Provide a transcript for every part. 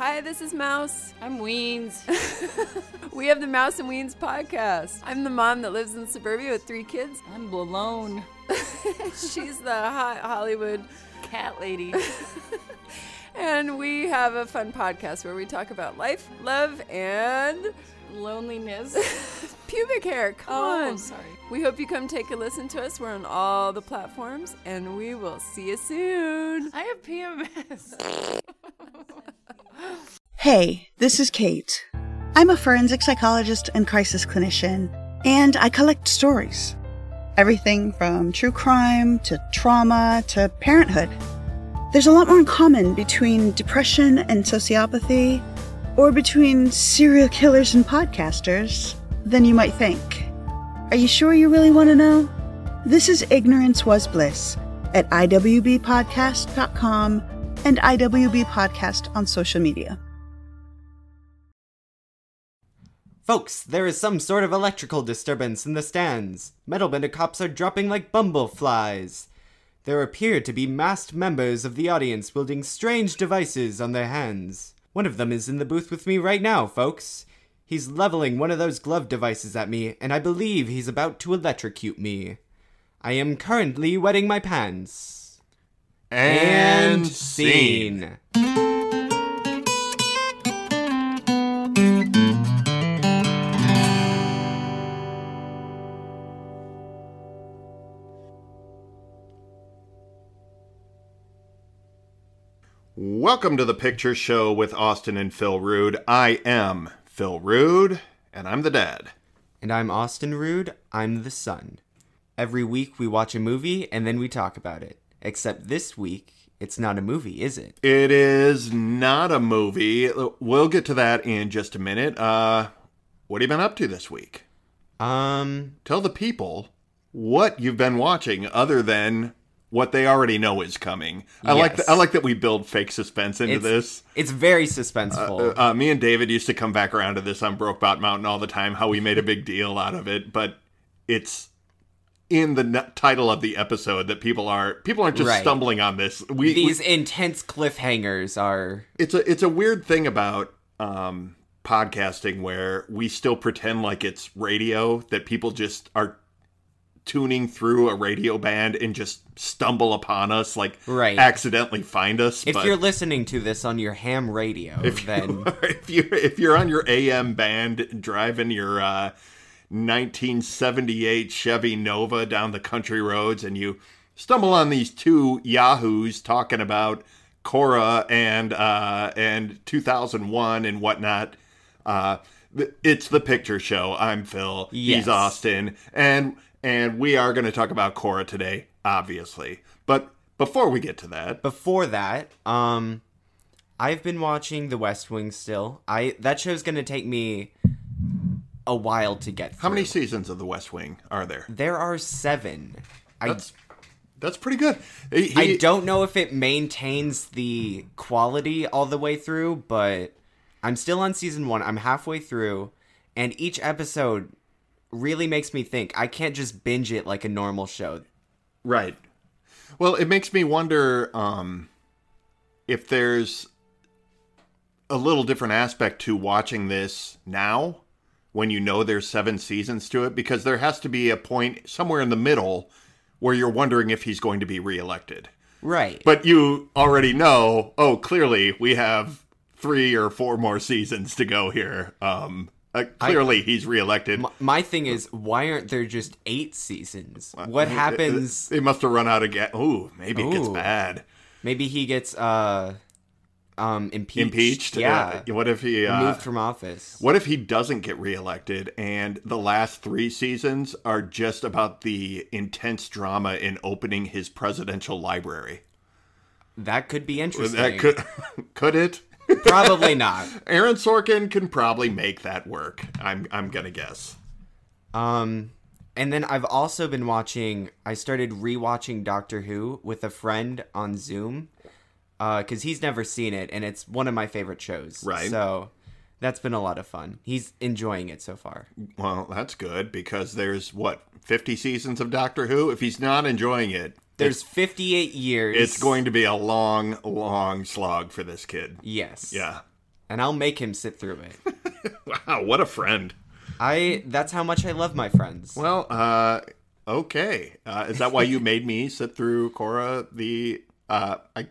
Hi, this is Mouse. I'm Weens. We have the Mouse and Weens podcast. I'm the mom that lives in suburbia with three kids. I'm alone. She's the hot Hollywood. Cat lady. And we have a fun podcast where we talk about life, love, and Loneliness. pubic hair. Come Oh, on. sorry. We hope you come take a listen to us. We're on all the platforms, and we will see you soon. I have PMS. Hey, this is Kate. I'm a forensic psychologist and crisis clinician, and I collect stories. Everything from true crime to trauma to parenthood. There's a lot more in common between depression and sociopathy, or between serial killers and podcasters, than you might think. Are you sure you really want to know? This is Ignorance Was Bliss at IWBpodcast.com and IWB Podcast on social media. Folks, there is some sort of electrical disturbance in the stands. Metal bender cops are dropping like bumbleflies. There appear to be masked members of the audience wielding strange devices on their hands. One of them is in the booth with me right now, folks. He's leveling one of those glove devices at me, and I believe he's about to electrocute me. I am currently wetting my pants. And, scene. Welcome to the Picture Show with Austin and Phil Rude. I am Phil Rude, and I'm the dad. And I'm Austin Rude. I'm the son. Every week we watch a movie and then we talk about it. Except this week, it's not a movie, is it? It is not a movie. We'll get to that in just a minute. Uh, what have you been up to this week? Um, Tell the people what you've been watching other than what they already know is coming. I like th- I like that we build fake suspense into it's this. it's very suspenseful. Uh, me and David used to come back around to this on Brokeback Mountain all the time. How we made a big deal out of it, but it's in the n- title of the episode that people are people aren't just Right. stumbling on this. We, we- These intense cliffhangers are it's a it's a weird thing about um, podcasting where we still pretend like it's radio that people just are tuning through a radio band and just stumble upon us like Right. accidentally find us if but you're listening to this on your ham radio, then if you if you're on your AM band driving your uh, 1978 Chevy Nova down the country roads and you stumble on these two yahoos talking about Korra and uh, and 2001 and whatnot. Uh, it's the picture show. I'm Phil. Yes. He's Austin, and and we are going to talk about Korra today, obviously. But before we get to that, before that, um I've been watching The West Wing still. I that show's going to take me a while to get through. how many seasons of The West Wing are there? There are 7. I That's that's pretty good. He- I don't know if it maintains the quality all the way through, but I'm still on season one. I'm halfway through, and each episode really makes me think. I can't just binge it like a normal show. Right. Well, it makes me wonder um, if there's a little different aspect to watching this now when you know there's seven seasons to it, because there has to be a point somewhere in the middle where you're wondering if he's going to be reelected. Right. But you already know, oh, clearly we have three or four more seasons to go here. Um, uh, clearly he's reelected. M- my thing is, why aren't there just eight seasons? What happens? They must have run out of gas. Ooh, maybe it gets bad. Maybe he gets uh, um, impeached. impeached. Yeah. Uh, what if he uh, Removed from office. What if he doesn't get reelected and the last three seasons are just about the intense drama in opening his presidential library? That could be interesting. That could could it? Probably not. Aaron Sorkin can probably make that work. I'm I'm gonna guess. Um, and then I've also been watching. I started rewatching Doctor Who with a friend on Zoom, because he's never seen it, and it's one of my favorite shows. Right. So that's been a lot of fun. He's enjoying it so far. Well, that's good because there's what 50 seasons of Doctor Who. If he's not enjoying it, There's 58 years. it's going to be a long, long slog for this kid. Yes. Yeah. and I'll make him sit through it. Wow, what a friend. I that's how much I love my friends. Well, uh, okay. Uh, is that why you made me sit through Korra the? Uh, I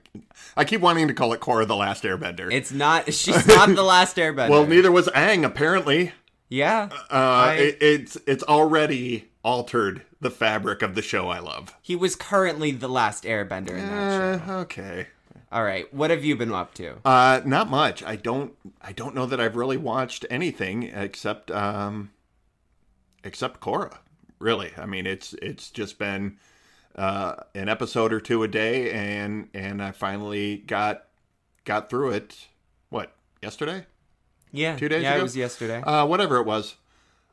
I keep wanting to call it Korra the Last Airbender. It's not she's not the last airbender. well, neither was Aang apparently. Yeah. Uh, I- it, it's it's already altered the fabric of the show. I love. he was currently the last airbender in that show. Uh, okay. All right. What have you been up to? Uh, not much. I don't. I don't know that I've really watched anything except um, except Korra. Really, I mean, it's it's just been uh, an episode or two a day, and and I finally got got through it. What yesterday? Yeah. Two days Yeah, ago? it was yesterday. Uh, whatever it was.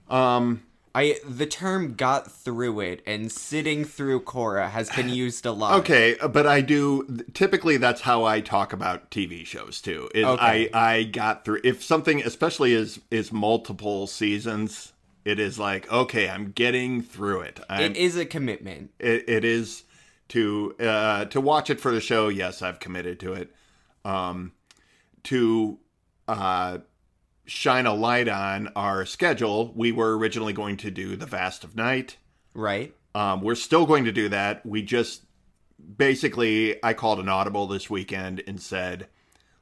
Um, I the term got through it and sitting through Korra has been used a lot. Okay, but I do typically that's how I talk about TV shows too. Is Okay. I I got through if something especially is is multiple seasons, it is like okay, I'm getting through it. I'm, It is a commitment. it, it is to uh to watch it for the show. Yes, I've committed to it. Um to uh shine a light on our schedule, we were originally going to do the Vast of Night. Right? Um, we're still going to do that. We just basically, I called an audible this weekend and said,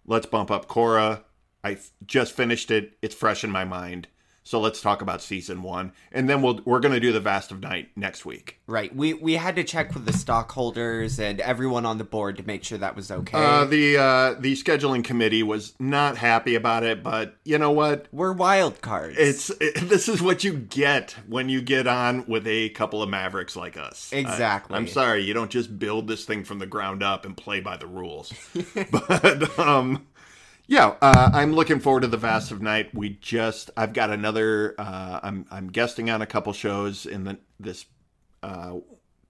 let's bump up Korra. I f- just finished it. It's fresh in my mind. So let's talk about season one, and then we'll we're gonna do the Vast of Night next week. Right. We we had to check with the stockholders and everyone on the board to make sure that was okay. Uh, the uh, the scheduling committee was not happy about it, but you know what? We're wild cards. It's it, this is what you get when you get on with a couple of mavericks like us. Exactly. I, am sorry, you don't just build this thing from the ground up and play by the rules. but um, yeah, uh, I'm looking forward to the Vast of Night. We just I've got another. Uh, I'm I'm guesting on a couple shows in the this uh,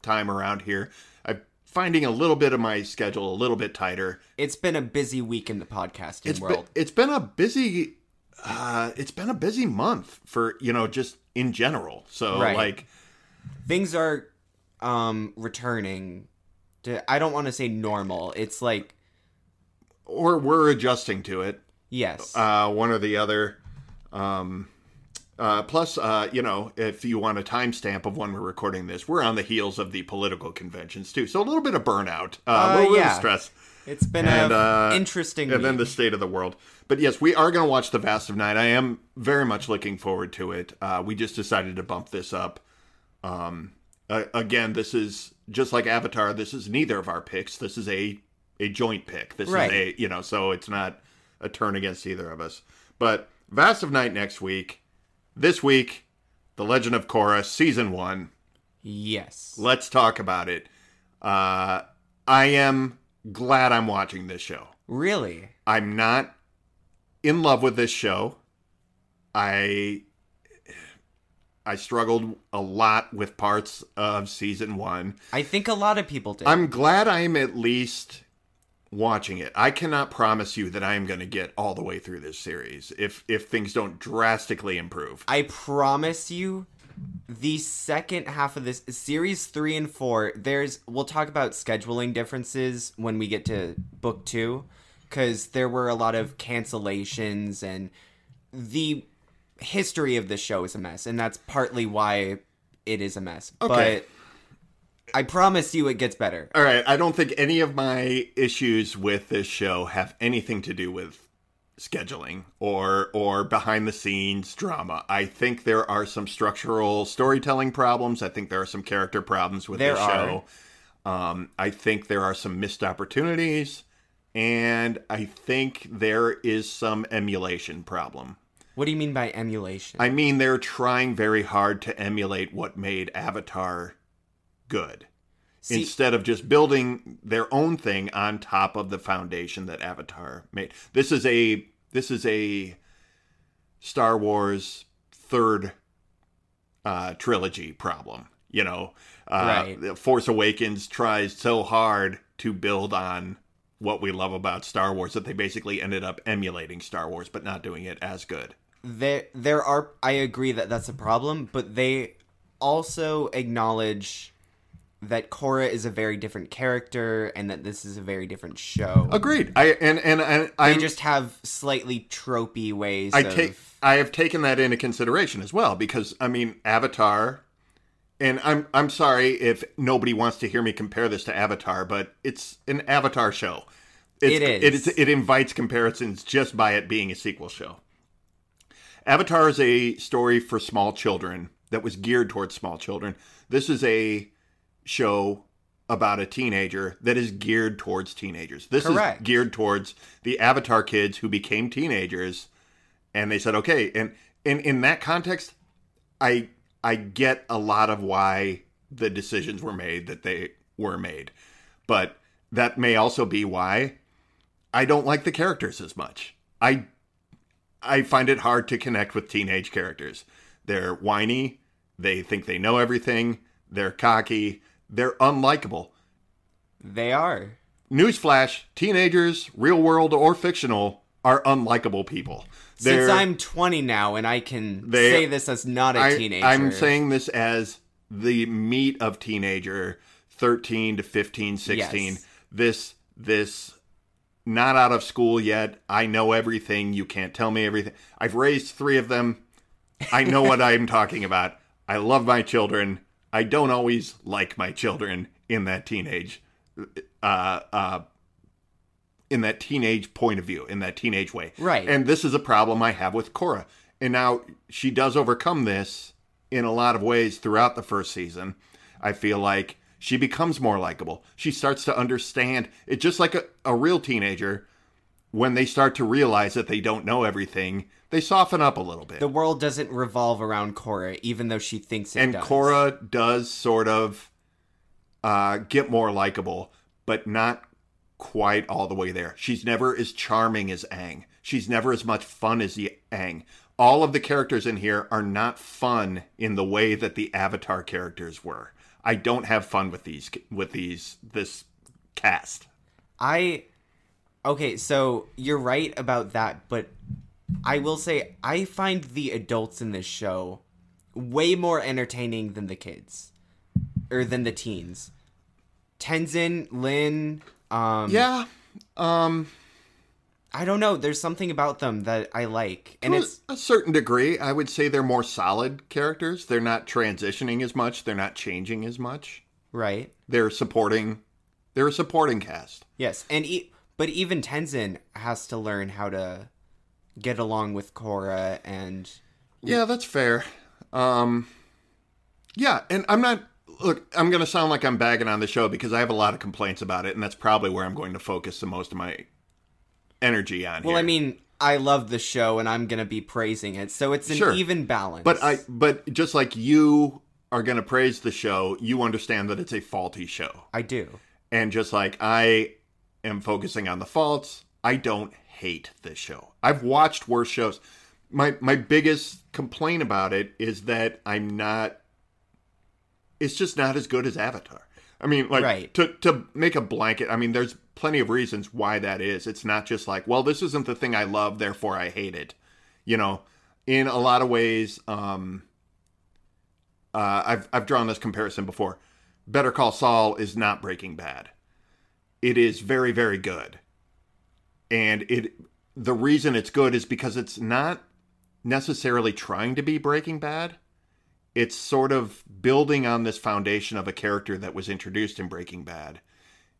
time around here. I'm finding a little bit of my schedule a little bit tighter. It's been a busy week in the podcasting It's been, world. it's been a busy uh it's been a busy month for you know just in general so Right. like Things are um returning to I don't want to say normal. It's like or we're adjusting to it yes. uh one or the other um uh, plus, uh, you know, if you want a timestamp of when we're recording this, we're on the heels of the political conventions too, so a little bit of burnout, uh, a Uh, little bit yeah. of stress, it's been and uh, interesting and then the state of the world. But yes, we are going to watch the Vast of Night. I am very much looking forward to it. Uh, we just decided to bump this up. Um, uh, again, this is just like Avatar. This is neither of our picks. This is a a joint pick. This Right. is a you know, so it's not a turn against either of us. But Vast of Night next week. This week, The Legend of Korra season one. yes. Let's talk about it. Uh, I am glad I'm watching this show. Really? I'm not in love with this show. I I struggled a lot with parts of season 1. I think a lot of people did. I'm glad I'm at least watching it. I cannot promise you that I am going to get all the way through this series if if things don't drastically improve. I promise you, the second half of this series three and four, there's we'll talk about scheduling differences when we get to book two, because there were a lot of cancellations and the history of the show is a mess, and that's partly why it is a mess. Okay. But I promise you, it gets better. All right, I don't think any of my issues with this show have anything to do with scheduling or or behind the scenes drama. I think there are some structural storytelling problems. I think there are some character problems with There this are. show. Um, I think there are some missed opportunities, and I think there is some emulation problem. What do you mean by emulation? I mean, they're trying very hard to emulate what made Avatar good See- instead of just building their own thing on top of the foundation that Avatar made. This is a this is a Star Wars third uh, trilogy problem. You know, uh, Right. The Force Awakens tries so hard to build on what we love about Star Wars that they basically ended up emulating Star Wars, but not doing it as good. there there are I agree that that's a problem, but they also acknowledge that Korra is a very different character and that this is a very different show. Agreed. I and and, and I They just have slightly tropey ways I of take I have taken that into consideration as well because I mean Avatar and I'm I'm sorry if nobody wants to hear me compare this to Avatar, but it's an Avatar show. It's, It is. It, it invites comparisons just by it being a sequel show. Avatar is a story for small children that was geared towards small children. This is a show about a teenager that is geared towards teenagers. This Correct. is geared towards the Avatar kids who became teenagers and they said okay and in in that context i i get a lot of why the decisions were made that they were made but that may also be why i don't like the characters as much i i find it hard to connect with teenage characters they're whiny they think they know everything they're cocky they're unlikable They are. newsflash teenagers real world or fictional are unlikable people Since They're- I'm 20 now and I can They- say this as not a I, teenager. I'm saying this as the meat of teenager, 13 to 15, 16. Yes. This, this, not out of school yet. I know everything. You can't tell me everything. I've raised three of them. I know what I'm talking about. I love my children. I don't always like my children in that teenage, uh, uh, in that teenage point of view, in that teenage way. Right. And this is a problem I have with Korra. And now she does overcome this in a lot of ways throughout the first season. I feel like she becomes more likable. She starts to understand it just like a, a real teenager. When they start to realize that they don't know everything, they soften up a little bit. the world doesn't revolve around Korra, even though she thinks it and does. Korra does sort of uh, get more likable, but not quite all the way there. She's never as charming as Aang. She's never as much fun as the Aang. All of the characters in here are not fun in the way that the Avatar characters were. I don't have fun with these with these this cast. I okay, so you're right about that, but I will say I find the adults in this show way more entertaining than the kids or than the teens. Tenzin, Lin, um Yeah, um, I don't know, there's something about them that I like. And to it's a certain degree, I would say they're more solid characters. They're not transitioning as much. They're not changing as much. right. they're supporting they're a supporting cast Yes, and e- but even Tenzin has to learn how to get along with Korra and yeah that's fair um yeah and i'm not look i'm gonna sound like i'm bagging on the show because i have a lot of complaints about it and that's probably where i'm going to focus the most of my energy on Well, here. I mean, I love the show and I'm going to be praising it. So it's an Sure. even balance. but i but just like you are gonna praise the show you understand that it's a faulty show I do. And just like I am focusing on the faults, I don't hate this show. I've watched worse shows. My my biggest complaint about it is that I'm not it's just not as good as Avatar. I mean, like Right. to to make a blanket, I mean there's plenty of reasons why that is. It's not just like, well, this isn't the thing I love, therefore I hate it. You know, in a lot of ways, um uh, I've I've drawn this comparison before. Better Call Saul is not Breaking Bad. It is very very good, and it the reason it's good is because it's not necessarily trying to be Breaking Bad. It's sort of building on this foundation of a character that was introduced in Breaking Bad,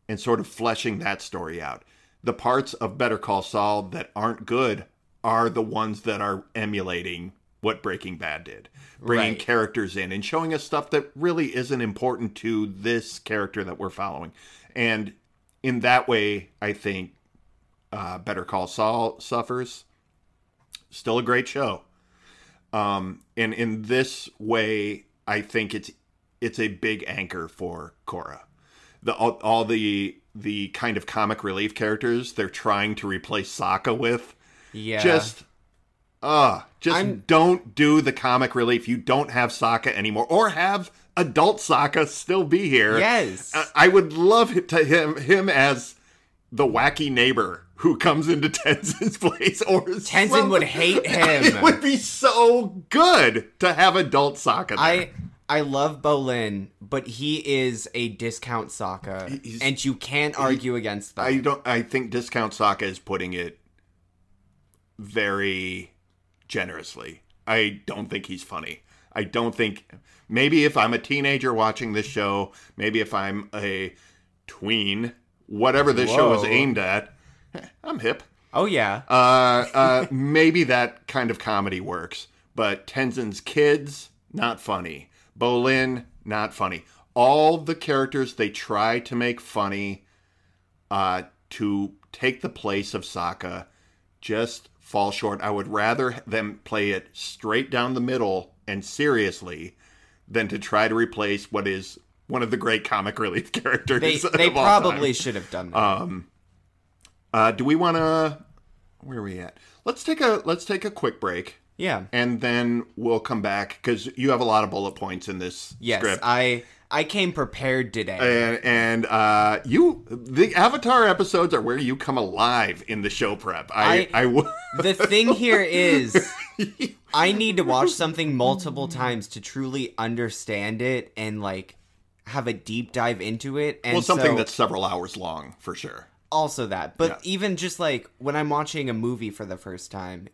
and sort of fleshing that story out. The parts of Better Call Saul that aren't good are the ones that are emulating what Breaking Bad did, bringing Right. characters in and showing us stuff that really isn't important to this character that we're following. And in that way, I think uh, Better Call Saul suffers. Still a great show. Um, and in this way, I think it's it's a big anchor for Korra. The all, all the the kind of comic relief characters they're trying to replace Sokka with Yeah. just uh just I'm- don't do the comic relief. You don't have Sokka anymore, or have adult Sokka still be here. Yes. I, I would love to him him as the wacky neighbor who comes into Tenzin's place, or Tenzin would hate him. It would be so good to have adult Sokka. There. I I love Bolin, but he is a discount Sokka, He's- and you can't argue against that. I don't. I think discount Sokka is putting it very generously. I don't think he's funny. I don't think. Maybe if I'm a teenager watching this show, maybe if I'm a tween, whatever this show is aimed at, I'm hip. oh yeah, Uh, uh, maybe that kind of comedy works. But Tenzin's kids, not funny. Bolin, not funny. All the characters they try to make funny uh, to take the place of Sokka just fall short. I would rather them play it straight down the middle and seriously than to try to replace what is one of the great comic relief characters. they they all time. probably should have done that. Um, uh, do we want to? Where are we at? Let's take a let's take a quick break, yeah. and then we'll come back because you have a lot of bullet points in this Yes, script. I I came prepared today. and and uh, you the Avatar episodes are where you come alive in the show prep. I I- I, the thing here is I need to watch something multiple times to truly understand it and like have a deep dive into it and well something so- that's several hours long for sure. Also that but Yeah. even just like when i'm watching a movie for the first time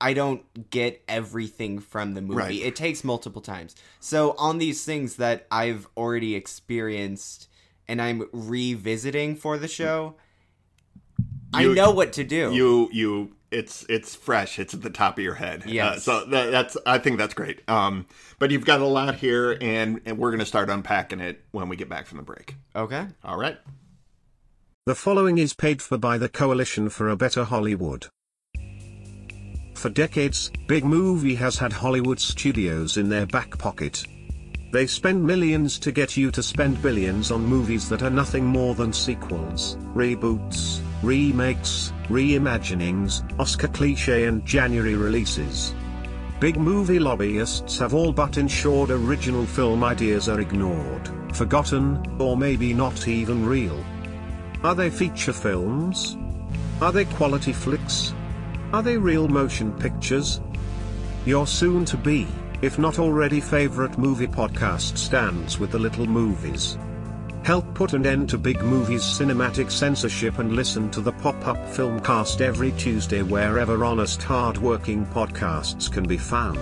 i don't get everything from the movie Right. it takes multiple times so on these things that i've already experienced and i'm revisiting for the show i know what to do You you it's it's fresh. It's at the top of your head. Uh, so that, that's I think that's great. Um, but you've got a lot here, and and we're gonna start unpacking it when we get back from the break. okay All right. The following is paid for by the Coalition for a Better Hollywood. For decades, Big Movie has had Hollywood studios in their back pocket. They spend millions to get you to spend billions on movies that are nothing more than sequels, reboots, remakes, reimaginings, Oscar cliche and January releases. Big movie lobbyists have all but ensured original film ideas are ignored, forgotten, or maybe not even real. Are they feature films? Are they quality flicks? Are they real motion pictures? Your soon to be, if not already favorite movie podcast stands with the little movies. Help put an end to big movies cinematic censorship and listen to the pop-up filmcast every Tuesday wherever honest hard-working podcasts can be found.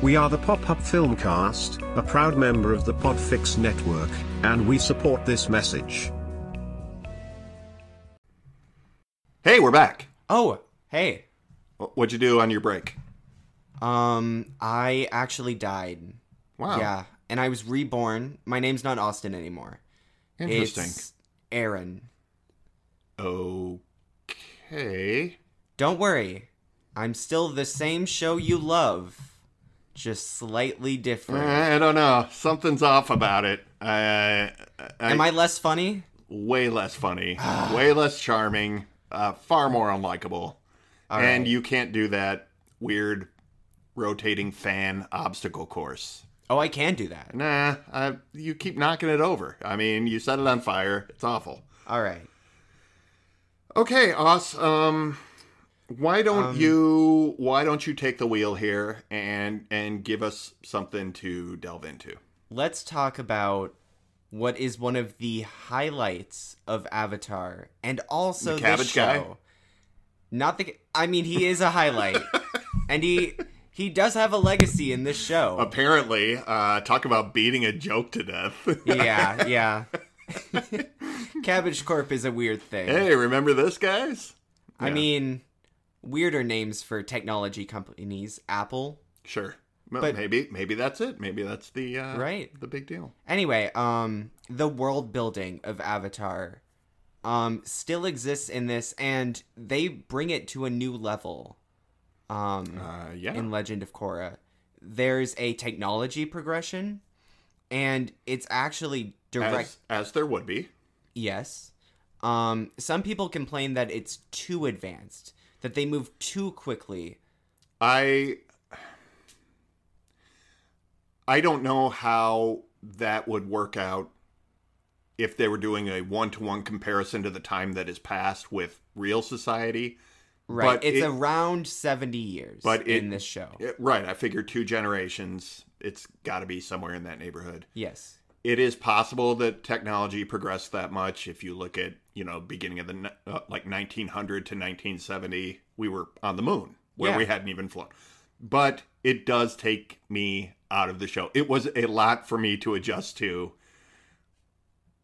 We are the Pop-Up Filmcast, a proud member of the Podfix network, and we support this message. Hey, we're back. oh hey What'd you do on your break? um i actually died Wow. yeah and i was reborn my name's not austin anymore Interesting. it's aaron Okay. Don't worry. I'm still the same show you love, just slightly different. I don't know. Something's off about it. I, I, Am I less funny? way less funny, way less charming, uh, far more unlikable. and right. you can't do that weird rotating fan obstacle course. Oh, I can do that. Nah, I, you keep knocking it over. I mean, you set it on fire. It's awful. All right. Okay, Aus. Um, why don't you why don't you take the wheel here and and give us something to delve into? Let's talk about what is one of the highlights of Avatar and also The this cabbage guy? show. Not the I mean, he is a highlight. and he he does have a legacy in this show. Apparently, uh, talk about beating a joke to death. yeah, yeah. Cabbage Corp is a weird thing. hey, remember this, guys? I Yeah. mean, weirder names for technology companies. Apple. Sure. Well, But- maybe maybe that's it. Maybe that's the uh, Right. the big deal. Anyway, um, the world building of Avatar, um, still exists in this, and they bring it to a new level. Um, Uh, yeah. in Legend of Korra, there's a technology progression, and it's actually direct. as, as there would be. Yes. Um, some people complain that it's too advanced, that they move too quickly. I I don't know how that would work out if they were doing a one-to-one comparison to the time that has passed with real society. Right. But it's it- around 70 years but it- in this show. It- right. I figure two generations. It's got to be somewhere in that neighborhood. yes. It is possible that technology progressed that much. If you look at, you know, beginning of the uh, like 1900 to 1970, we were on the moon where Yeah. we hadn't even flown. But it does take me out of the show. It was a lot for me to adjust to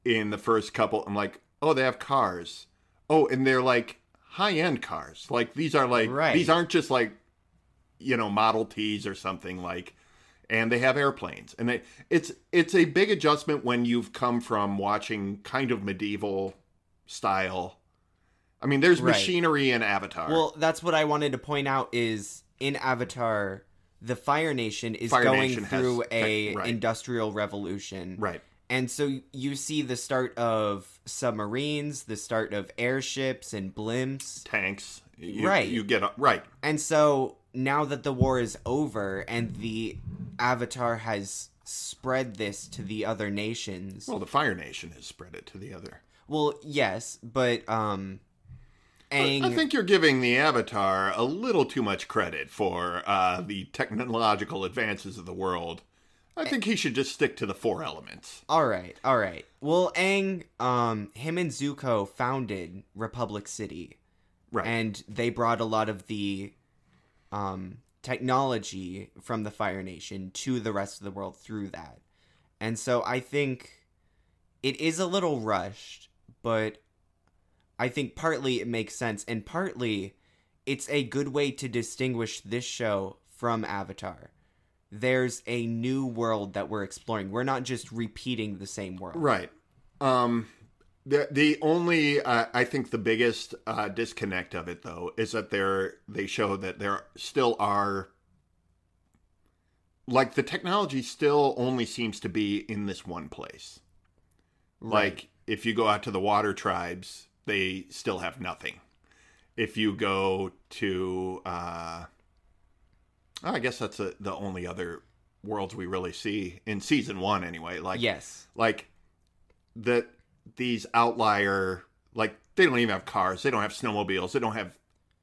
in the first couple. I'm like, oh, they have cars. Oh, and they're like high end cars. Like these are like Right. these aren't just like you know Model Ts or something like. And they have airplanes, and they, it's it's a big adjustment when you've come from watching kind of medieval style. I mean, there's Right. machinery in Avatar. Well, that's what I wanted to point out is in Avatar, the Fire Nation is Fire going Nation through tech- a right. industrial revolution. right, And so you see the start of submarines, the start of airships and blimps. tanks. You, Right. You get up. right. And so now that the war is over and the Avatar has spread this to the other nations. Well, the Fire Nation has spread it to the other. Well, yes, but um Aang I think you're giving the Avatar a little too much credit for uh, the technological advances of the world. I think he should just stick to the four elements. All right, all right. Well, Aang, um, him and Zuko founded Republic City, Right. and they brought a lot of the, um, technology from the Fire Nation to the rest of the world through that, and so I think it is a little rushed, but I think partly it makes sense, and partly it's a good way to distinguish this show from Avatar. There's a new world that we're exploring. We're not just repeating the same world. Right. Um, the the only uh, I think the biggest uh, disconnect of it though is that they're they show that there still are like the technology still only seems to be in this one place. Like if you go out to the water tribes, they still have nothing. If you go to, uh, I guess that's a, the only other worlds we really see in season one, anyway. Like, yes. like that these outlier, like they don't even have cars, they don't have snowmobiles, they don't have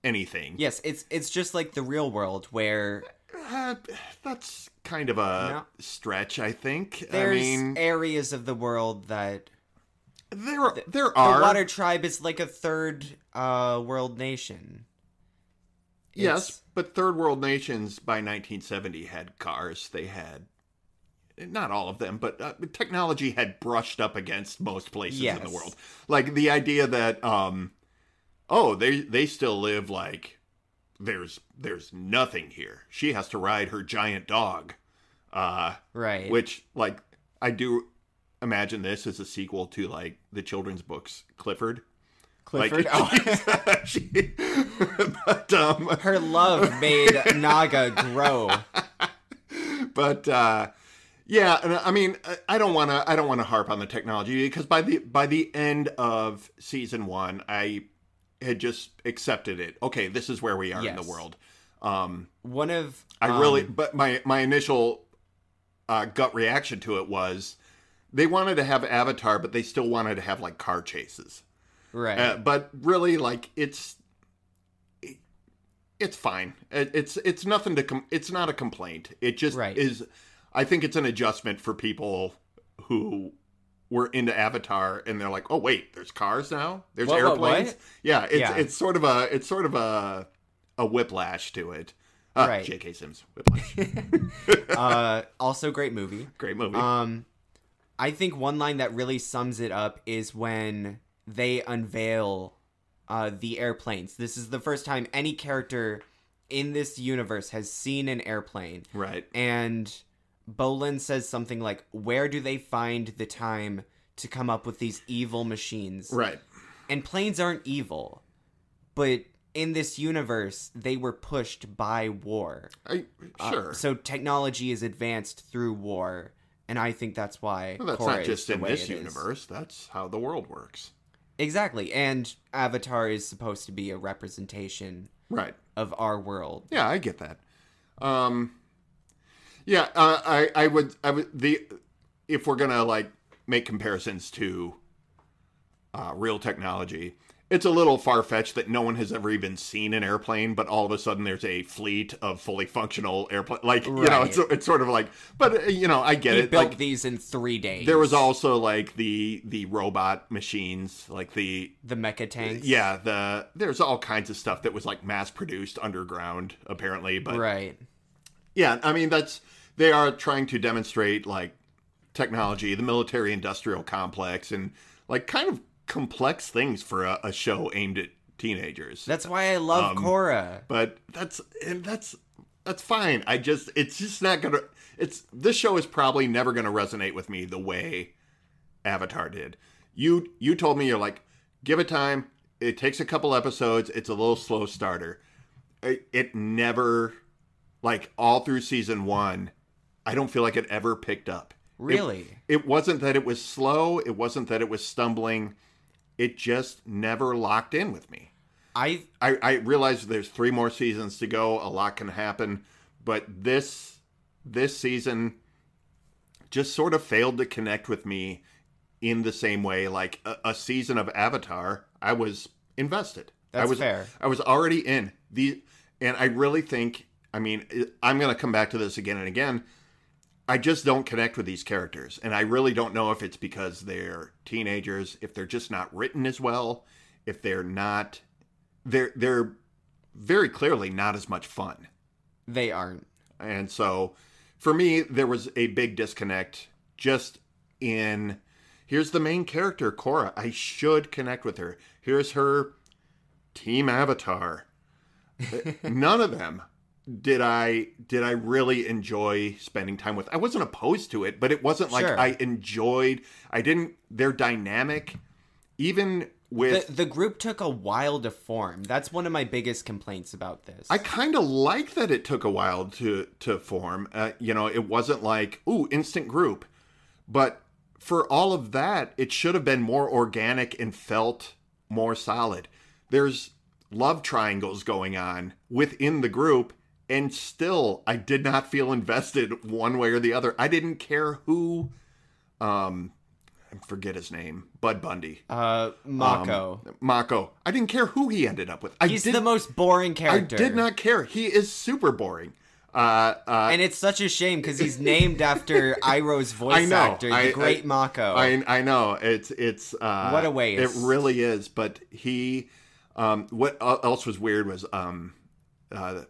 anything. Yes, it's it's just like the real world where Uh, that's kind of a No. stretch, I think. there's I mean, areas of the world that there there are. the water tribe is like a third uh world nation. Yes, but third world nations by 1970 had cars. They had not all of them, but uh, technology had brushed up against most places in the world. Like the idea that um oh, they they still live like there's there's nothing here. She has to ride her giant dog. Uh Right. which like I do imagine this as a sequel to like the children's books Clifford. Clifford. Like, oh, she, but um her love made Naga grow. but uh yeah and i mean I- don't want to i don't want to harp on the technology because by the by the end of season one i had just accepted it okay this is where we are in the world um One of i really um, but my my initial uh gut reaction to it was they wanted to have avatar but they still wanted to have like car chases right. uh, but really like it's it- it's fine it, it's it's nothing to com- it's not a complaint it just Right. is i think it's an adjustment for people who were into avatar and they're like oh wait there's cars now there's What, what, airplanes what? yeah it's Yeah. it's sort of a it's sort of a a whiplash to it uh, Right. jk sims whiplash uh also great movie. great movie Um, I think one line that really sums it up is when they unveil uh, the airplanes. This is the first time any character in this universe has seen an airplane. right And Bolin says something like, Where do they find the time to come up with these evil machines? right And planes aren't evil, but in this universe, they were pushed by war. I, Uh, sure so technology is advanced through war, and I think that's why. well, that's Korra not just in this it is. universe that's how the world works Exactly, and Avatar is supposed to be a representation right of our world. Yeah, I get that. Um, yeah, uh, I I would I would the if we're gonna like make comparisons to uh, real technology, it's a little far fetched that no one has ever even seen an airplane, but all of a sudden there's a fleet of fully functional airplane. Like you know, it's it's sort of like, but uh, you know, I get He it. built Like these in three days. there was also like the the robot machines, like the the mecha tanks. yeah the there's all kinds of stuff that was like mass produced underground apparently, but right. yeah, I mean that's they are trying to demonstrate like technology, the military industrial complex, and like kind of complex things for a, a show aimed at teenagers. That's why I love Um, Korra. but that's and that's that's fine. I just it's just not gonna. It's this show is probably never gonna resonate with me the way Avatar did. You you told me you're like give it time. It takes a couple episodes. It's a little slow starter. It, it never like all through season one. I don't feel like it ever picked up. It- Really? it wasn't that it was slow. It wasn't that it was stumbling. It just never locked in with me. I I, I realize there's three more seasons to go. A lot can happen, but this this season just sort of failed to connect with me in the same way. Like a, a season of Avatar, I was invested. I That's was fair. I was already in the, and I really think. I mean, I'm going to come back to this again and again. I just don't connect with these characters, and I really don't know if it's because they're teenagers, if they're just not written as well, if they're not, they're they're very clearly not as much fun, they aren't. and so for me there was a big disconnect just in here's the main character Korra. I should connect with her. Here's her team avatar. None of them did I did I really enjoy spending time with. I wasn't opposed to it, but it wasn't like Sure. I enjoyed. I didn't. Their dynamic, even with The, the group took a while to form. That's one of my biggest complaints about this. I kind of like that it took a while to to form. Uh, you know, it wasn't like ooh instant group, but for all of that, it should have been more organic and felt more solid. There's love triangles going on within the group, and still, I did not feel invested one way or the other. I didn't care who, um, I forget his name, Bud Bundy. uh, Mako. Um, Mako. I didn't care who he ended up with. I He's did, the most boring character. I did not care. He is super boring. Uh, uh, And it's such a shame because he's named after Iroh's voice know. actor, the I- great I- Mako. I I know it's it's uh, What a waste. It really is. But he, um, what else was weird was um, uh,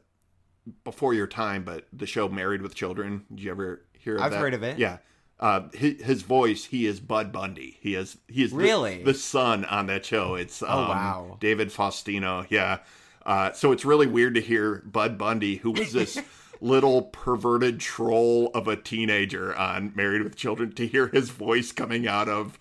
before your time, but the show Married with Children. Did you ever hear? Of I've that? heard of it. Yeah. Uh, his, his voice, he is Bud Bundy. He is he is the- Really? the, son on that show. It's um, Oh, wow. David Faustino. Yeah. Uh, so it's really weird to hear Bud Bundy, who was this little perverted troll of a teenager on Married with Children, to hear his voice coming out of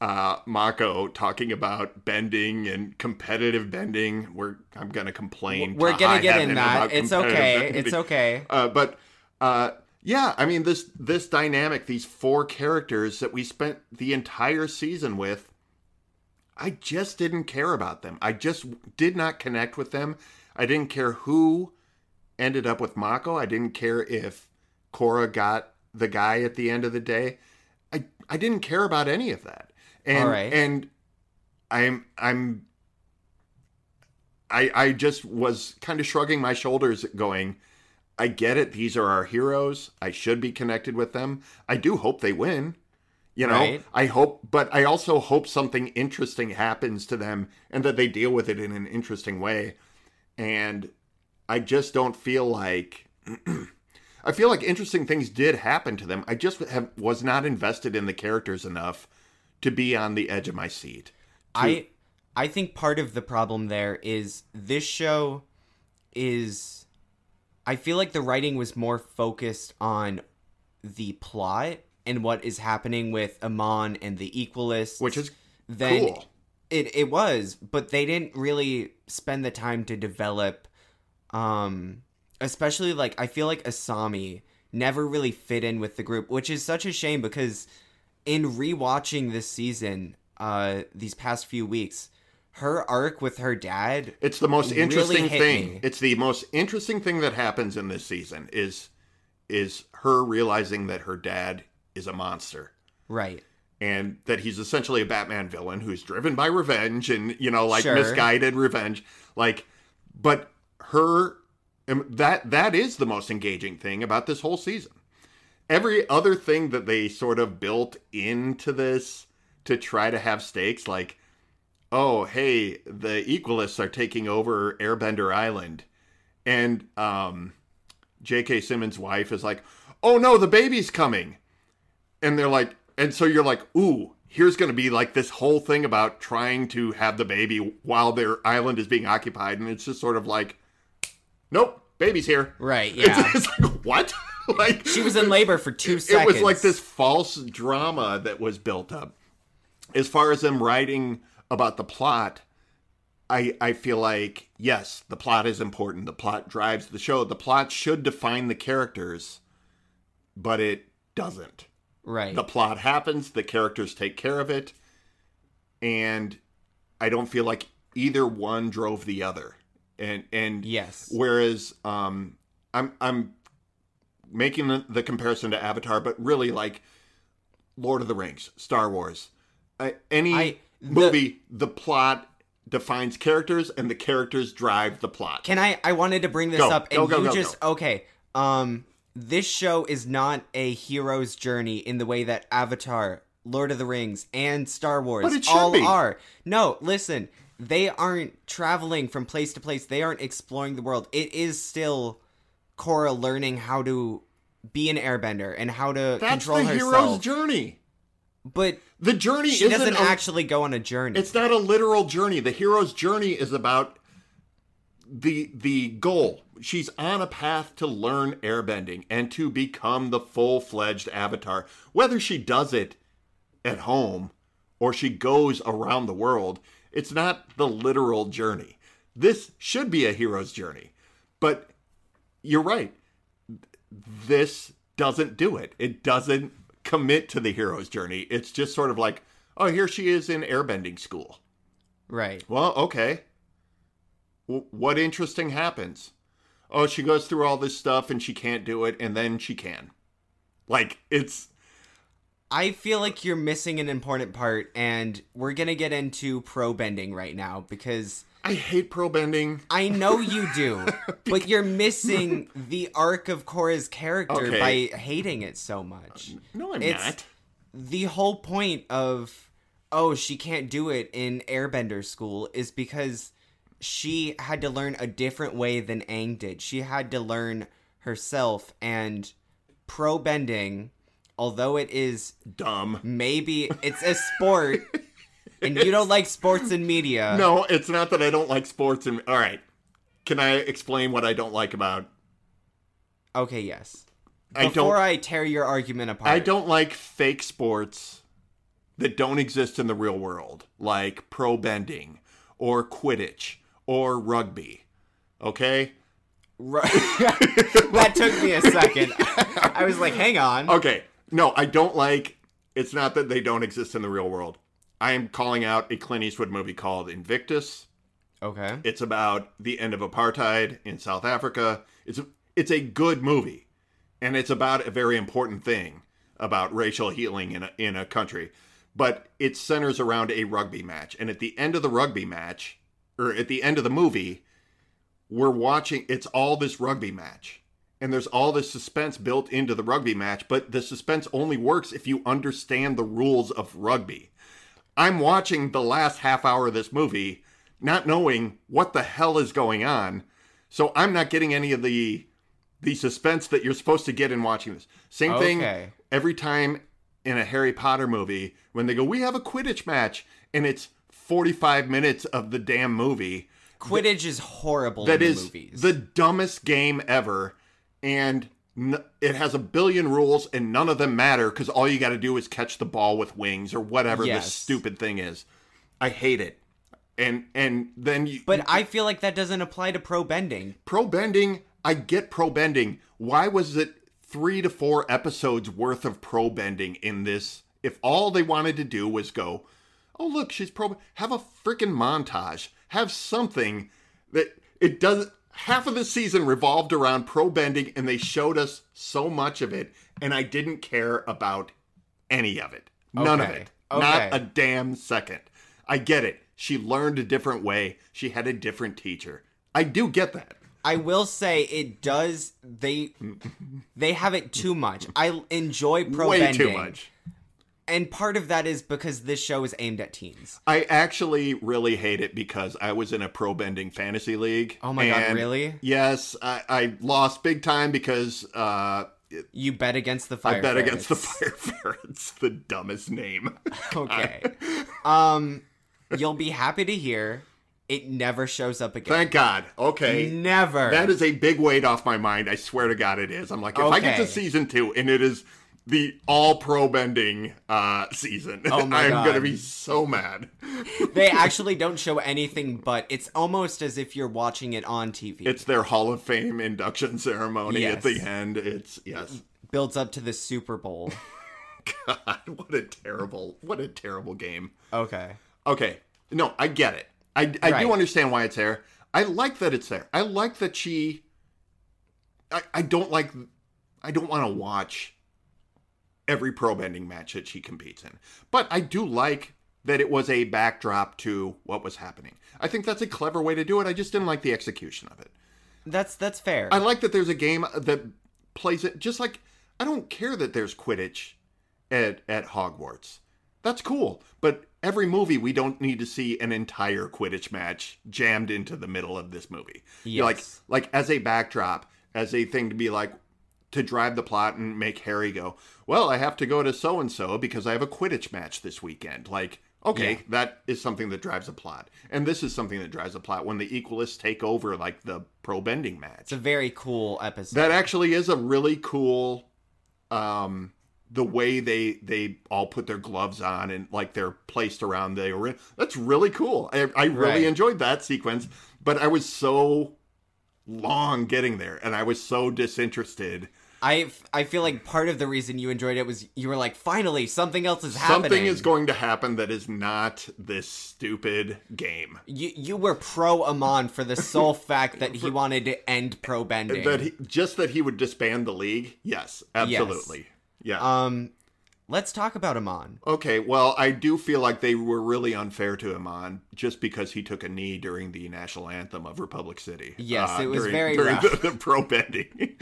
uh, Mako talking about bending and competitive bending. We're I'm gonna complain. We're to gonna get in that. It's okay. bending. It's okay. Uh, but uh, yeah, I mean this this dynamic, these four characters that we spent the entire season with, I just didn't care about them. I just did not connect with them. I didn't care who ended up with Mako. I didn't care if Korra got the guy at the end of the day. I I didn't care about any of that. And right. and I'm I'm I I just was kind of shrugging my shoulders going I get it. These are our heroes. I should be connected with them. I do hope they win. You know, Right. I hope, but I also hope something interesting happens to them and that they deal with it in an interesting way. And I just don't feel like. I feel like interesting things did happen to them. I just have, was not invested in the characters enough to be on the edge of my seat. I I think part of the problem there is this show is I feel like the writing was more focused on the plot and what is happening with Amon and the Equalists, Which is then cool. it it was, but they didn't really spend the time to develop um especially like I feel like Asami never really fit in with the group, which is such a shame because in rewatching this season, uh these past few weeks, her arc with her dad It's the most interesting hit thing. me. It's the most interesting thing that happens in this season is is her realizing that her dad is a monster. right. and that he's essentially a Batman villain who's driven by revenge and you know like Sure. misguided revenge. Like, but her um, that that is the most engaging thing about this whole season. Every other thing that they sort of built into this to try to have stakes, like, oh hey, the Equalists are taking over Airbender Island, and um, J.K. Simmons' wife is like, oh no, the baby's coming, and they're like, and so you're like, ooh. Here's going to be like this whole thing about trying to have the baby while their island is being occupied, and it's just sort of like, nope, baby's here. Right, It's- yeah. It's, like what? like She was in labor for two it seconds. It was like this false drama that was built up. As far as them writing about the plot, I I feel like yes, the plot is important. The plot drives the show. The plot should define the characters, but it doesn't. Right. The plot happens, the characters take care of it, and I don't feel like either one drove the other. And and Yes. Whereas um I'm I'm making the, the comparison to Avatar, but really like Lord of the Rings, Star Wars, uh, any I- the- movie, the plot defines characters, and the characters drive the plot. Can I? I wanted to bring this Go, up, and go, go, you go, just okay. Um, this show is not a hero's journey in the way that Avatar, Lord of the Rings, and Star Wars But it should all be. are. No, listen, they aren't traveling from place to place. They aren't exploring the world. It is still Korra learning how to be an airbender and how to That's control the herself. hero's journey. but The journey she doesn't a- actually go on a journey. It's not a literal journey. The hero's journey is about the the goal. She's on a path to learn airbending and to become the full-fledged avatar. Whether she does it at home or she goes around the world, it's not the literal journey. This should be a hero's journey. But you're right. This doesn't do it. It doesn't commit to the hero's journey. It's just sort of like, oh, here she is in airbending school. right. Well, okay. W- what interesting happens? Oh, she goes through all this stuff and she can't do it, and then she can. Like, it's. I feel like you're missing an important part, and we're gonna get into pro bending right now because I hate pro bending. I know you do, but you're missing the arc of Korra's character Okay. by hating it so much. Uh, no, I'm It's- not. The whole point of oh she can't do it in Airbender school is because she had to learn a different way than Aang did. She had to learn herself, and pro bending, although it is Dumb. maybe it's a sport and you don't like sports and media No, it's not that I don't like sports. And all right, can I explain what I don't like about? okay yes I before don't. i tear your argument apart I don't like fake sports that don't exist in the real world, like pro bending or Quidditch or rugby. Okay. Right. that took me a second i was like hang on Okay. No, I don't like. It's not that they don't exist in the real world. I am calling out a Clint Eastwood movie called Invictus. okay It's about the end of apartheid in South Africa. It's it's a good movie, and it's about a very important thing about racial healing in a, in a country. But it centers around a rugby match, and at the end of the rugby match, or at the end of the movie, we're watching. It's all this rugby match, and there's all this suspense built into the rugby match. But the suspense only works if you understand the rules of rugby. I'm watching the last half hour of this movie not knowing what the hell is going on. So I'm not getting any of the the suspense that you're supposed to get in watching this. Same thing every time in a Harry Potter movie when they go, "We have a Quidditch match," and it's 45 minutes of the damn movie. quidditch is horrible That in is the movies the dumbest game ever, and it has a billion rules, and none of them matter because all you got to do is catch the ball with wings or whatever Yes. this stupid thing is. I hate it, and and then you, but i feel like that doesn't apply to pro bending pro bending. I get pro bending. Why was it three to four episodes worth of pro bending in this? If all they wanted to do was go, oh look, she's pro. Have a freaking montage. Have something that it does. Half of the season revolved around pro bending, and they showed us so much of it, and I didn't care about any of it. None of it. Okay. Not a damn second. I get it. She learned a different way. She had a different teacher. I do get that. I will say it does. They they have it too much. I enjoy pro Way bending, too much. And part of that is because this show is aimed at teens. I actually really hate it because I was in a pro bending fantasy league. Oh my God, really? Yes, I, I lost big time because uh, You bet against the fire. I bet against the ferrets. fire ferrets. The dumbest name. Okay. um, you'll be happy to hear it never shows up again. Thank God. Okay. Never. That is a big weight off my mind. I swear to God it is. I'm like, if I get to season two and it is the all pro bending uh, season, Oh my I'm going to be so mad. they actually don't show anything, but it's almost as if you're watching it on TV. It's their Hall of Fame induction ceremony Yes. at the end. It's, yes. builds up to the Super Bowl. God, what a terrible, what a terrible game. Okay. Okay. No, I get it. I, I Right. do understand why it's there. I like that it's there. I like that she. I, I don't like. I don't want to watch every pro bending match that she competes in. But I do like that it was a backdrop to what was happening. I think that's a clever way to do it. I just didn't like the execution of it. That's that's fair. I like that there's a game that plays it just like I don't care that there's Quidditch at at Hogwarts. That's cool. But every movie we don't need to see an entire Quidditch match jammed into the middle of this movie. You're Like like as a backdrop, as a thing to be like to drive the plot and make Harry go, "Well, I have to go to so and so because I have a Quidditch match this weekend." Like Okay, Yeah. that is something that drives a plot. And this is something that drives a plot when the equalists take over like the pro bending match. it's a very cool episode. That actually is a really cool um the way they they all put their gloves on and like they're placed around the arena. That's really cool. I, I really Right. enjoyed that sequence, but I was so long getting there and I was so disinterested. I I feel like part of the reason you enjoyed it was you were like, finally, something else is happening. Something is going to happen that is not this stupid game. You you were pro Amon for the sole fact that he wanted to end pro bending. That he, just that he would disband the league? Yes, absolutely. Yeah. um, let's talk about Amon. Okay, well, I do feel like they were really unfair to him on just because he took a knee during the national anthem of Republic City. Uh, Yes, it was during, very during rough. the, the pro bending.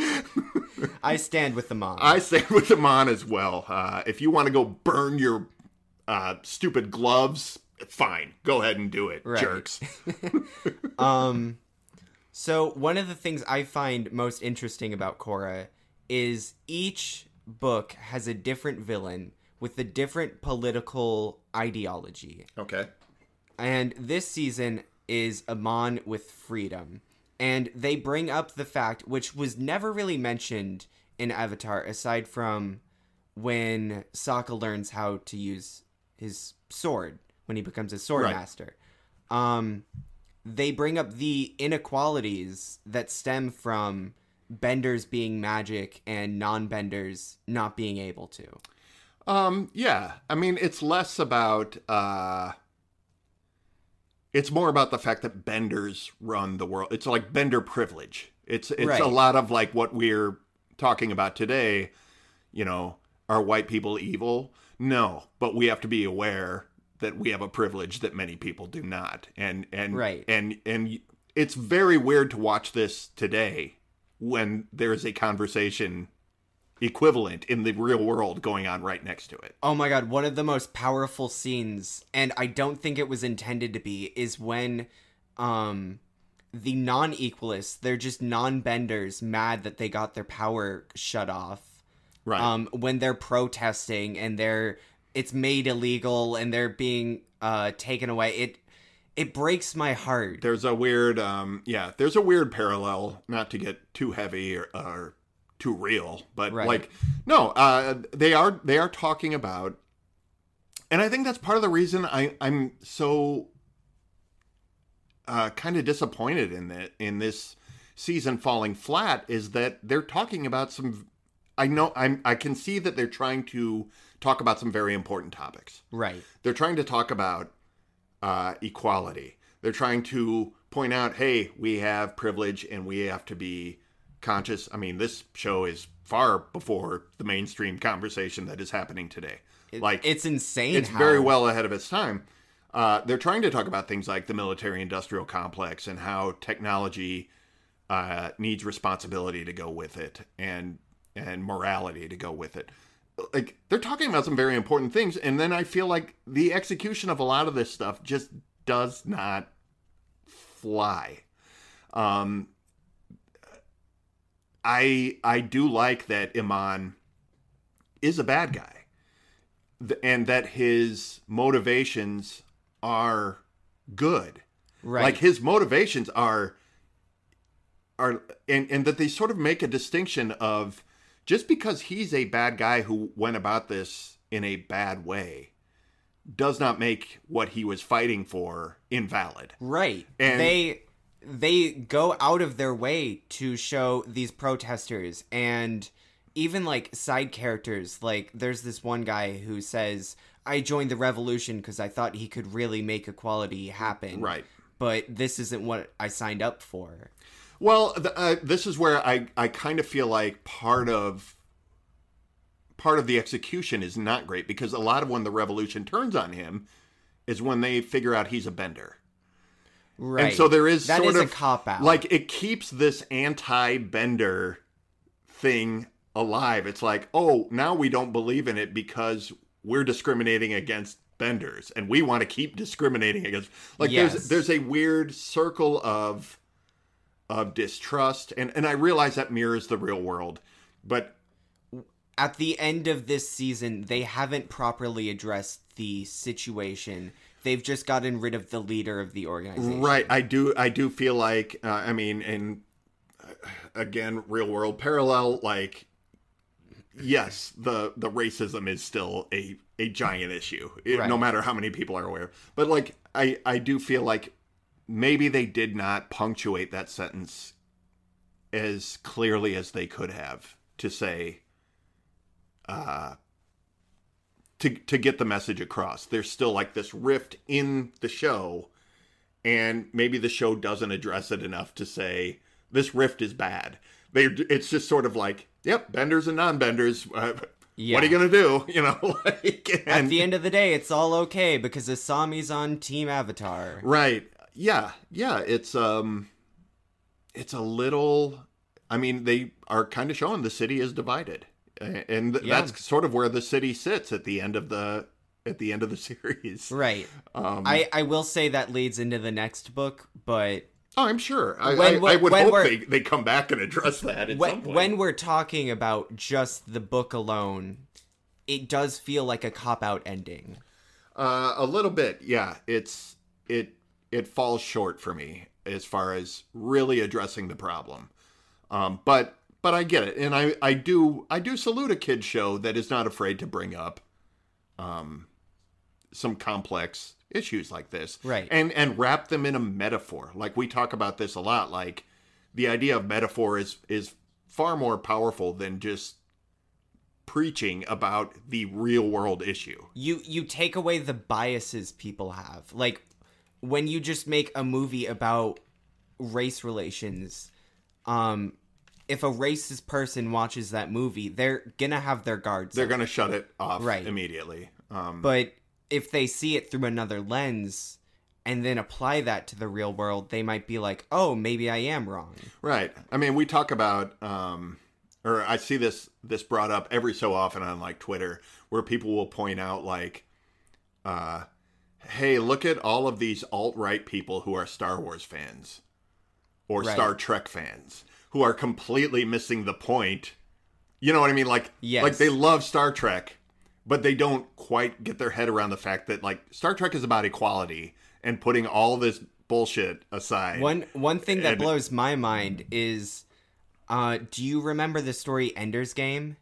I stand with Amon. I stand with him on as well. Uh, if you want to go burn your uh, stupid gloves, fine, go ahead and do it, Right. jerks. Um, so one of the things I find most interesting about Korra is each book has a different villain with a different political ideology. Okay. And this season is Amon with freedom. And they bring up the fact, which was never really mentioned in Avatar, aside from when Sokka learns how to use his sword when he becomes a sword Right. master. Um, they bring up the inequalities that stem from benders being magic and non-benders not being able to. Um, yeah. I mean, it's less about uh it's more about the fact that benders run the world. It's like bender privilege. It's it's Right. a lot of like what we're talking about today, you know, are white people evil? No, but we have to be aware that we have a privilege that many people do not. And and Right. and and it's very weird to watch this today when there is a conversation equivalent in the real world going on right next to it. Oh my god, one of the most powerful scenes, and I don't think it was intended to be, is when um the non-equalists, they're just non-benders mad that they got their power shut off. Right. Um when they're protesting and they're it's made illegal and they're being uh taken away. It it breaks my heart. there's a weird um yeah, there's a weird parallel, not to get too heavy or, or too real, but Right. like no, uh they are they are talking about and I think that's part of the reason I I'm so uh kind of disappointed in that in this season falling flat is that they're talking about some I know I'm I can see that they're trying to talk about some very important topics. Right. They're trying to talk about uh, equality. They're trying to point out, hey, we have privilege and we have to be conscious. I mean, this show is far before the mainstream conversation that is happening today. like it's insane. it's how- very well ahead of its time. Uh, they're trying to talk about things like the military-industrial complex and how technology uh, needs responsibility to go with it, and and morality to go with it. Like they're talking about some very important things, and then I feel like the execution of a lot of this stuff just does not fly. Um, I I do like that Amon is a bad guy, and that his motivations are good. right. Like his motivations are are and and that they sort of make a distinction of just because he's a bad guy who went about this in a bad way does not make what he was fighting for invalid. Right. And- they they go out of their way to show these protesters and even like side characters like there's this one guy who says I joined the revolution cuz I thought he could really make equality happen. Right. But this isn't what I signed up for. Well, th- uh, this is where I, I kind of feel like part of part of the execution is not great because a lot of when the revolution turns on him is when they figure out he's a bender. Right. And so there is That sort is of a cop out. Like it keeps this anti-bender thing alive. It's like, oh, now we don't believe in it because we're discriminating against benders, and we want to keep discriminating against. Like Yes. there's there's a weird circle of of distrust, and and I realize that mirrors the real world, but at the end of this season, they haven't properly addressed the situation. They've just gotten rid of the leader of the organization. Right. I do. I do feel like. Uh, I mean, and again, real world parallel. Like, yes, the the racism is still a a giant issue, Right. no matter how many people are aware. But like, I I do feel like maybe they did not punctuate that sentence as clearly as they could have to say. Uh, to to get the message across. There's still like this rift in the show, and maybe the show doesn't address it enough to say this rift is bad. They it's just sort of like, yep, benders and non-benders. Uh, Yeah. What are you gonna do? You know, like, At the end of the day, it's all okay because Asami's on Team Avatar. right? Yeah, yeah. It's um, it's a little. I mean, they are kind of showing the city is divided, and th- Yeah. that's sort of where the city sits at the end of the at the end of the series. Right. Um, I, I will say that leads into the next book, but Oh, I'm sure. I, When I, I would hope they, they come back and address that at some when, point. when we're talking about just the book alone, it does feel like a cop out ending. uh, a little bit, yeah. It's it it falls short for me as far as really addressing the problem. Um, but but I get it, and I I do I do salute a kid show that is not afraid to bring up um some complex issues like this, Right. And and wrap them in a metaphor. Like we talk about this a lot. Like the idea of metaphor is is far more powerful than just preaching about the real world issue. You you take away the biases people have. Like when you just make a movie about race relations, um if a racist person watches that movie, they're gonna have their guards They're up. to shut it off Right. immediately. Um, But if they see it through another lens and then apply that to the real world, they might be like, "Oh, maybe I am wrong." right. I mean, we talk about, um, or I see this this brought up every so often on like Twitter, where people will point out like, uh, "Hey, look at all of these alt right people who are Star Wars fans or Right. Star Trek fans who are completely missing the point." You know what I mean? Like, Yes. like they love Star Trek, but they don't quite get their head around the fact that like Star Trek is about equality and putting all this bullshit aside. One one thing that And- blows my mind is uh do you remember the story Ender's Game?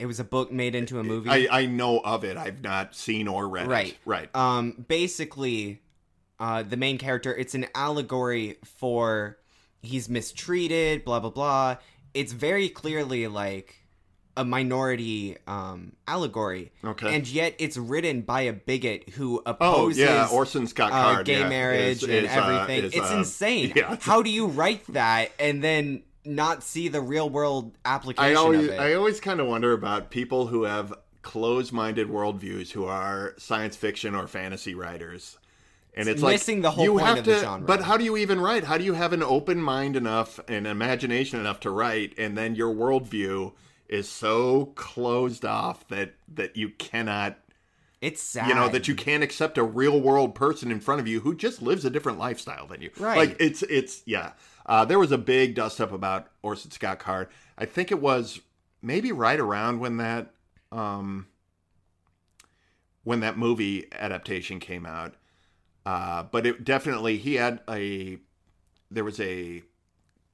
It was a book made into a movie. I, I know of it. I've not seen or read Right. it. Right. um basically uh the main character it's an allegory for he's mistreated blah blah blah it's very clearly like a minority um allegory Okay. and yet it's written by a bigot who opposes. oh yeah, Orson Scott uh, Card. gay yeah, marriage is- and is, uh, everything is, it's uh, insane Yeah. how do you write that and then not see the real world application I always of it I always kind of wonder about people who have closed-minded worldviews who are science fiction or fantasy writers. And it's, like missing the whole you point have of the to, genre. But how do you even write? How do you have an open mind enough and imagination enough to write, and then your worldview is so closed off that that you cannot It's sad. you know that you can't accept a real world person in front of you who just lives a different lifestyle than you Right. like it's it's yeah uh, there was a big dust up about orson scott card i think it was maybe right around when that um when that movie adaptation came out uh but it definitely he had a there was a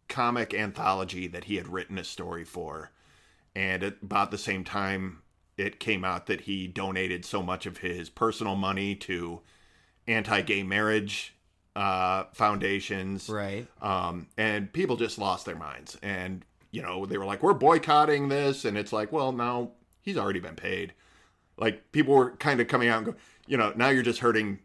comic anthology that he had written a story for and at about the same time it came out that he donated so much of his personal money to anti-gay marriage uh, foundations Right. um, and people just lost their minds and you know they were like we're boycotting this and it's like well now he's already been paid like people were kind of coming out and go you know now you're just hurting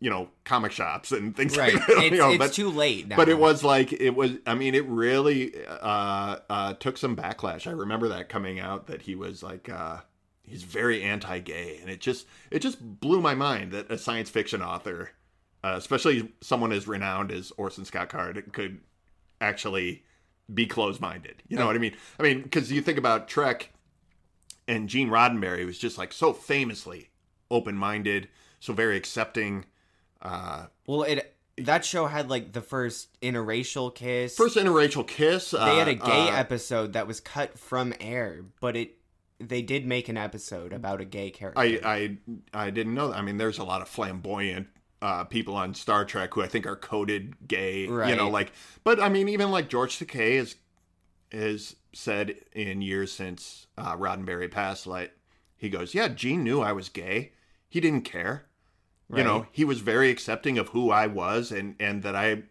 you know comic shops and things Right. like that It's, you know, it's but- too late now. but it was like it was. I mean, it really uh, uh, took some backlash. I remember that coming out that he was like uh, he's very anti-gay, and it just it just blew my mind that a science fiction author, uh, especially someone as renowned as Orson Scott Card, could actually be closed-minded. You know what I mean? I mean, because you think about Trek, and Gene Roddenberry was just like so famously open-minded, so very accepting. Uh, Well, it that show had like the first interracial kiss. first interracial kiss. they had a uh, gay uh, episode that was cut from air, but it they did make an episode about a gay character. I, I I didn't know. That. I mean, there's a lot of flamboyant uh, people on Star Trek who I think are coded gay. You know, like, but I mean, even like George Takei has has said in years since uh, Roddenberry passed, like he goes, "Yeah, Gene knew I was gay. He didn't care. You know, he was very accepting of who I was and and that I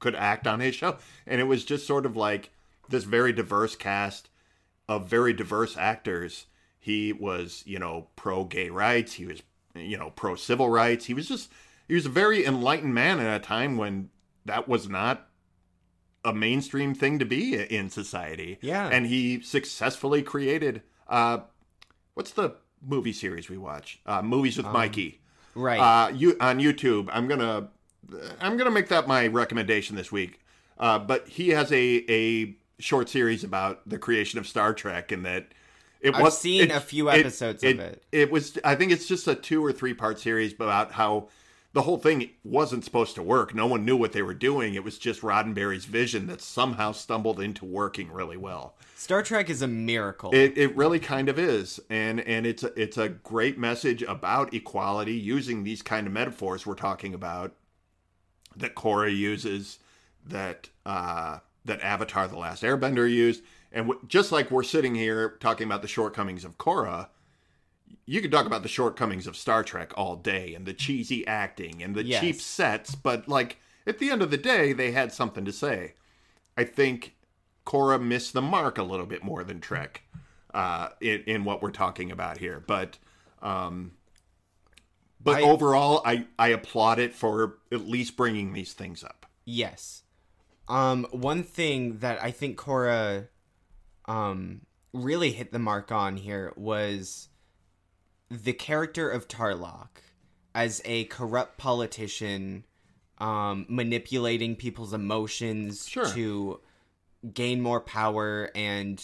could act on his show. And it was just sort of like this very diverse cast of very diverse actors. He was, you know, pro gay rights. He was, you know, pro civil rights. He was just, he was a very enlightened man at a time when that was not a mainstream thing to be in society. Yeah. And he successfully created, uh, what's the movie series we watch? Uh, Movies with Mikey right. uh, you on YouTube. I'm gonna I'm gonna make that my recommendation this week. Uh, but he has a a short series about the creation of Star Trek, and that it I've was seen it- a few episodes of it. It was I think it's just a two or three part series about how the whole thing wasn't supposed to work. No one knew what they were doing. It was just Roddenberry's vision that somehow stumbled into working really well. Star Trek is a miracle. It, it really kind of is, and and it's a, it's a great message about equality using these kind of metaphors we're talking about that Korra uses, that uh, that Avatar: The Last Airbender used, and w- just like we're sitting here talking about the shortcomings of Korra, you could talk about the shortcomings of Star Trek all day and the cheesy acting and the Yes. cheap sets, but like at the end of the day, they had something to say. I think Korra missed the mark a little bit more than Trek uh, in in what we're talking about here, but um, but I- overall, I I applaud it for at least bringing these things up. Yes. Um, one thing that I think Korra um really hit the mark on here was the character of Tarlok as a corrupt politician um manipulating people's emotions Sure. to gain more power and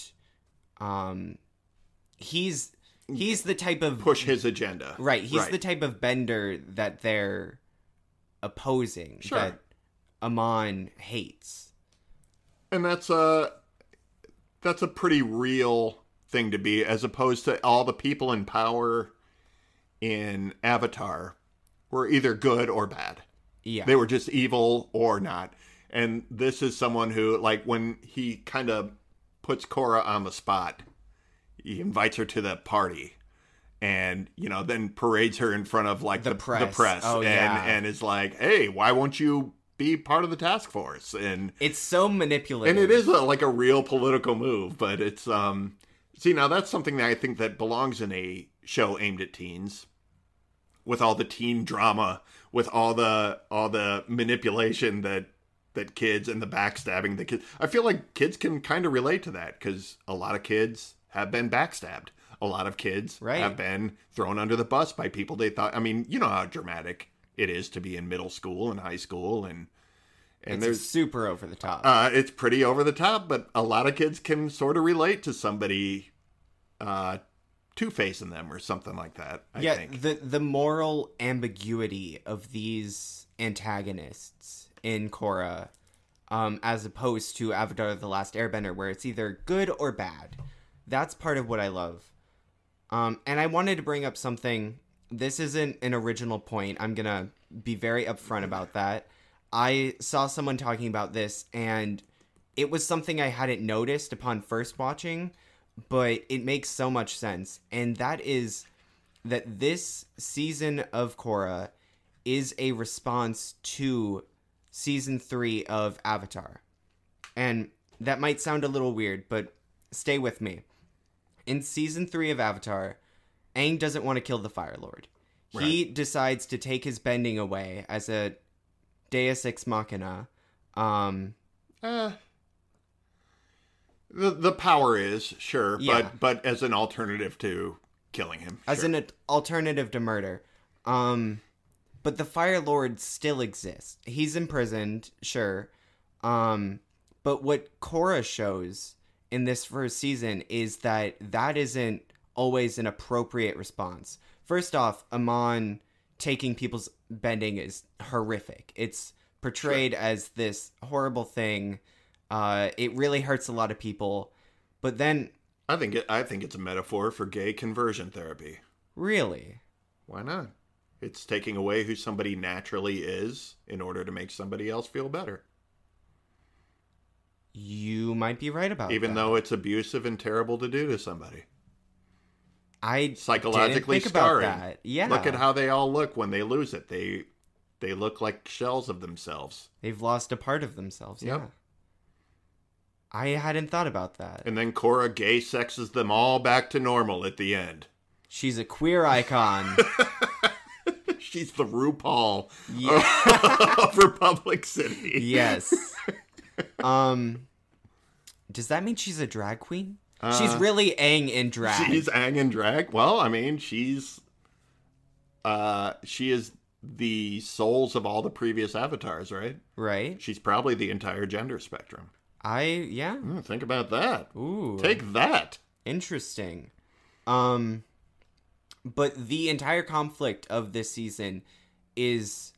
um he's he's the type of Push his agenda, Right, he's the type of bender that they're opposing Sure. that Amon hates. and that's a that's a pretty real thing to be as opposed to all the people in power in avatar were either good or bad Yeah. they were just evil or not and this is someone who like when he kind of puts Korra on the spot he invites her to the party and you know then parades her in front of like The the, press. the press Oh, and yeah. and is like hey why won't you be part of the task force and it's so manipulative. and it is a, like a real political move but it's um see now that's something that i think that belongs in a show aimed at teens with all the teen drama with all the all the manipulation that that kids and the backstabbing the kids i feel like kids can kind of relate to that because a lot of kids have been backstabbed a lot of kids Right. have been thrown under the bus by people they thought. I mean, you know how dramatic it is to be in middle school and high school, and and it's there's super over the top. uh, it's pretty over the top, but a lot of kids can sort of relate to somebody uh, two facing them or something like that. I yeah, think. the the moral ambiguity of these antagonists in Korra, um, as opposed to Avatar: The Last Airbender, where it's either good or bad. That's part of what I love. Um, and I wanted to bring up something. This isn't an original point. I'm gonna be very upfront about that. I saw someone talking about this, and it was something I hadn't noticed upon first watching, but it makes so much sense. And that is that this season of Korra is a response to season three of Avatar. And that might sound a little weird, but stay with me. In season three of Avatar, Aang doesn't want to kill the Fire Lord. He decides to take his bending away as a Deus Ex Machina. Um, Uh, the the power is sure, Yeah. but but as an alternative to killing him, as sure. an alternative to murder. Um, but the Fire Lord still exists. He's imprisoned, sure. Um, but what Korra shows in this first season is that that isn't always an appropriate response. First off, Amon taking people's bending is horrific. It's portrayed as this horrible thing. Uh, it really hurts a lot of people. But then, I think it, I think it's a metaphor for gay conversion therapy. really, Why not? It's taking away who somebody naturally is in order to make somebody else feel better. you might be right about Even that. though it's abusive and terrible to do to somebody. I Psychologically didn't think about scarring. that. Yeah, Look at how they all look when they lose it. They they look like shells of themselves. they've lost a part of themselves. Yep. Yeah, I hadn't thought about that. And then Korra gay sexes them all back to normal at the end. She's a queer icon. She's the RuPaul yeah. of Republic City. yes. Um, does that mean she's a drag queen? She's really Aang in drag. Uh, She's Aang in drag. Well, I mean, she's uh she is the souls of all the previous avatars, right? right. She's probably the entire gender spectrum. I yeah. Hmm, think about that. Ooh. Take that. Interesting. Um but the entire conflict of this season is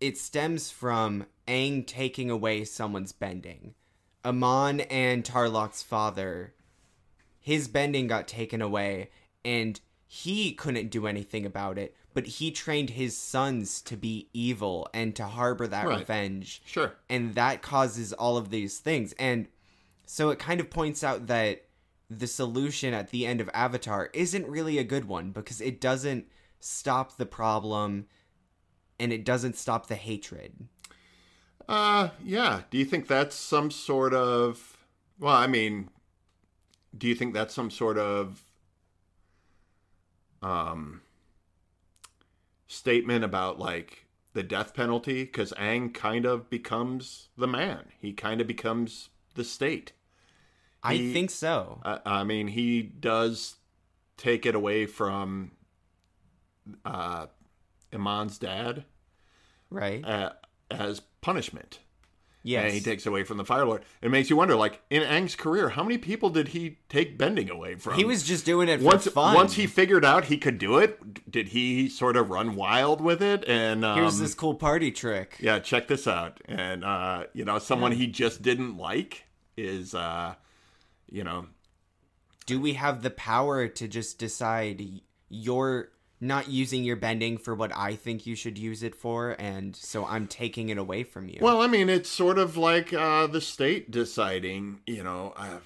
it stems from Aang taking away someone's bending. Amon and Tarlok's father, his bending got taken away and he couldn't do anything about it, but he trained his sons to be evil and to harbor that Right. revenge Sure. and that causes all of these things and so it kind of points out that the solution at the end of avatar isn't really a good one because it doesn't stop the problem and it doesn't stop the hatred Uh, yeah. Do you think that's some sort of? Well, I mean, do you think that's some sort of um statement about like the death penalty? Because Aang kind of becomes the man. He kind of becomes the state. i think so I, I mean, he does take it away from uh, Amon's dad right uh, as punishment. yes and he takes away from the Fire Lord. It makes you wonder, like in Aang's career, how many people did he take bending away from? he was just doing it for once fun once he figured out he could do it. Did he sort of run wild with it? And um, here's this cool party trick yeah, check this out. And uh, you know, someone he just didn't like is, uh, you know, do we have the power to just decide y- you're not using your bending for what i think you should use it for and so i'm taking it away from you Well, I mean, it's sort of like uh, the state deciding, you know, uh,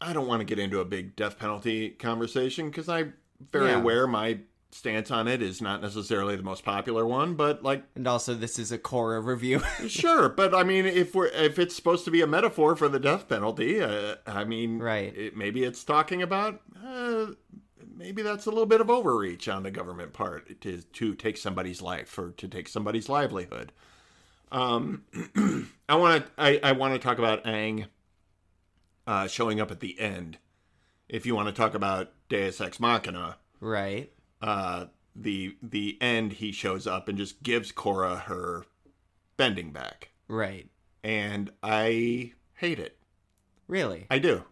I don't want to get into a big death penalty conversation because I'm very Yeah. aware my stance on it is not necessarily the most popular one, but like, and also this is a Korra review sure. But I mean, if we're if it's supposed to be a metaphor for the death penalty, uh, I mean, Right. It, maybe it's talking about. Uh, Maybe that's a little bit of overreach on the government part to to take somebody's life or to take somebody's livelihood. Um, I want to I, I want to talk about Aang uh, showing up at the end. If you want to talk about Deus Ex Machina, Right. uh, the the end he shows up and just gives Korra her bending back, Right. and I hate it. Really? I do.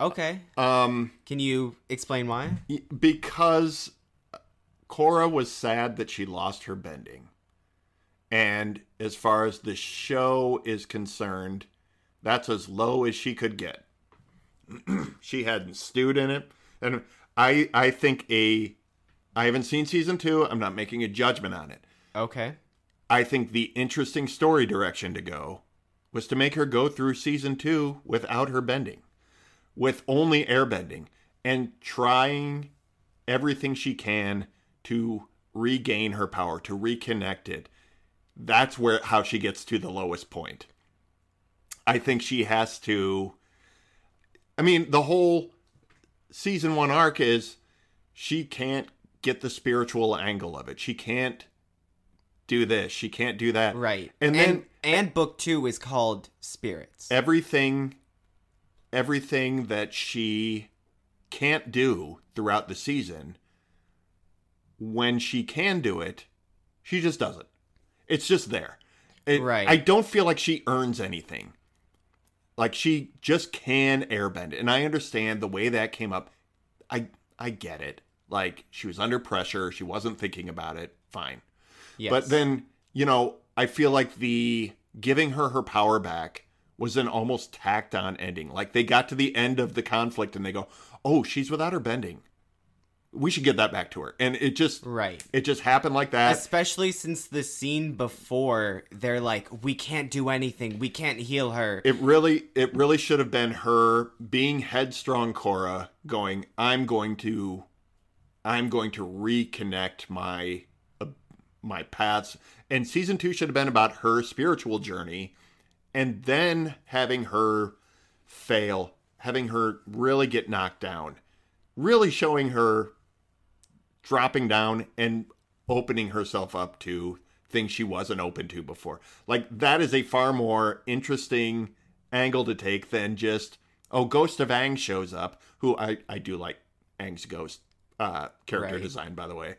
Okay. Um, Can you explain why? because Korra was sad that she lost her bending. And as far as the show is concerned, that's as low as she could get. she hadn't stewed in it. And I I think a I haven't seen season 2, I'm not making a judgment on it. Okay. I think the interesting story direction to go was to make her go through season two without her bending, with only air bending, and trying everything she can to regain her power, to reconnect it. That's where how she gets to the lowest point. I think she has to. I mean, the whole season one arc is she can't get the spiritual angle of it. She can't do this. She can't do that. Right. And then and book two is called Spirits. everything everything that she can't do throughout the season when she can do it she just does it. It's just there. It- Right. i don't feel like she earns anything. Like she just can airbend and i understand the way that came up. I i get it. Like she was under pressure. She wasn't thinking about it. Fine. Yes. but then, you know, I feel like the giving her her power back was an almost tacked on ending. Like they got to the end of the conflict and they go, "Oh, she's without her bending. We should get that back to her." And it just Right. it just happened like that. Especially since the scene before, they're like, we can't do anything. We can't heal her. It really it really should have been her being headstrong Korra going, "I'm going to I'm going to reconnect my uh, my paths." And season 2 should have been about her spiritual journey and then having her fail, having her really get knocked down, really showing her dropping down and opening herself up to things she wasn't open to before. Like that is a far more interesting angle to take than just oh Ghost of Aang shows up, who I I do like Aang's ghost uh character Right. design by the way.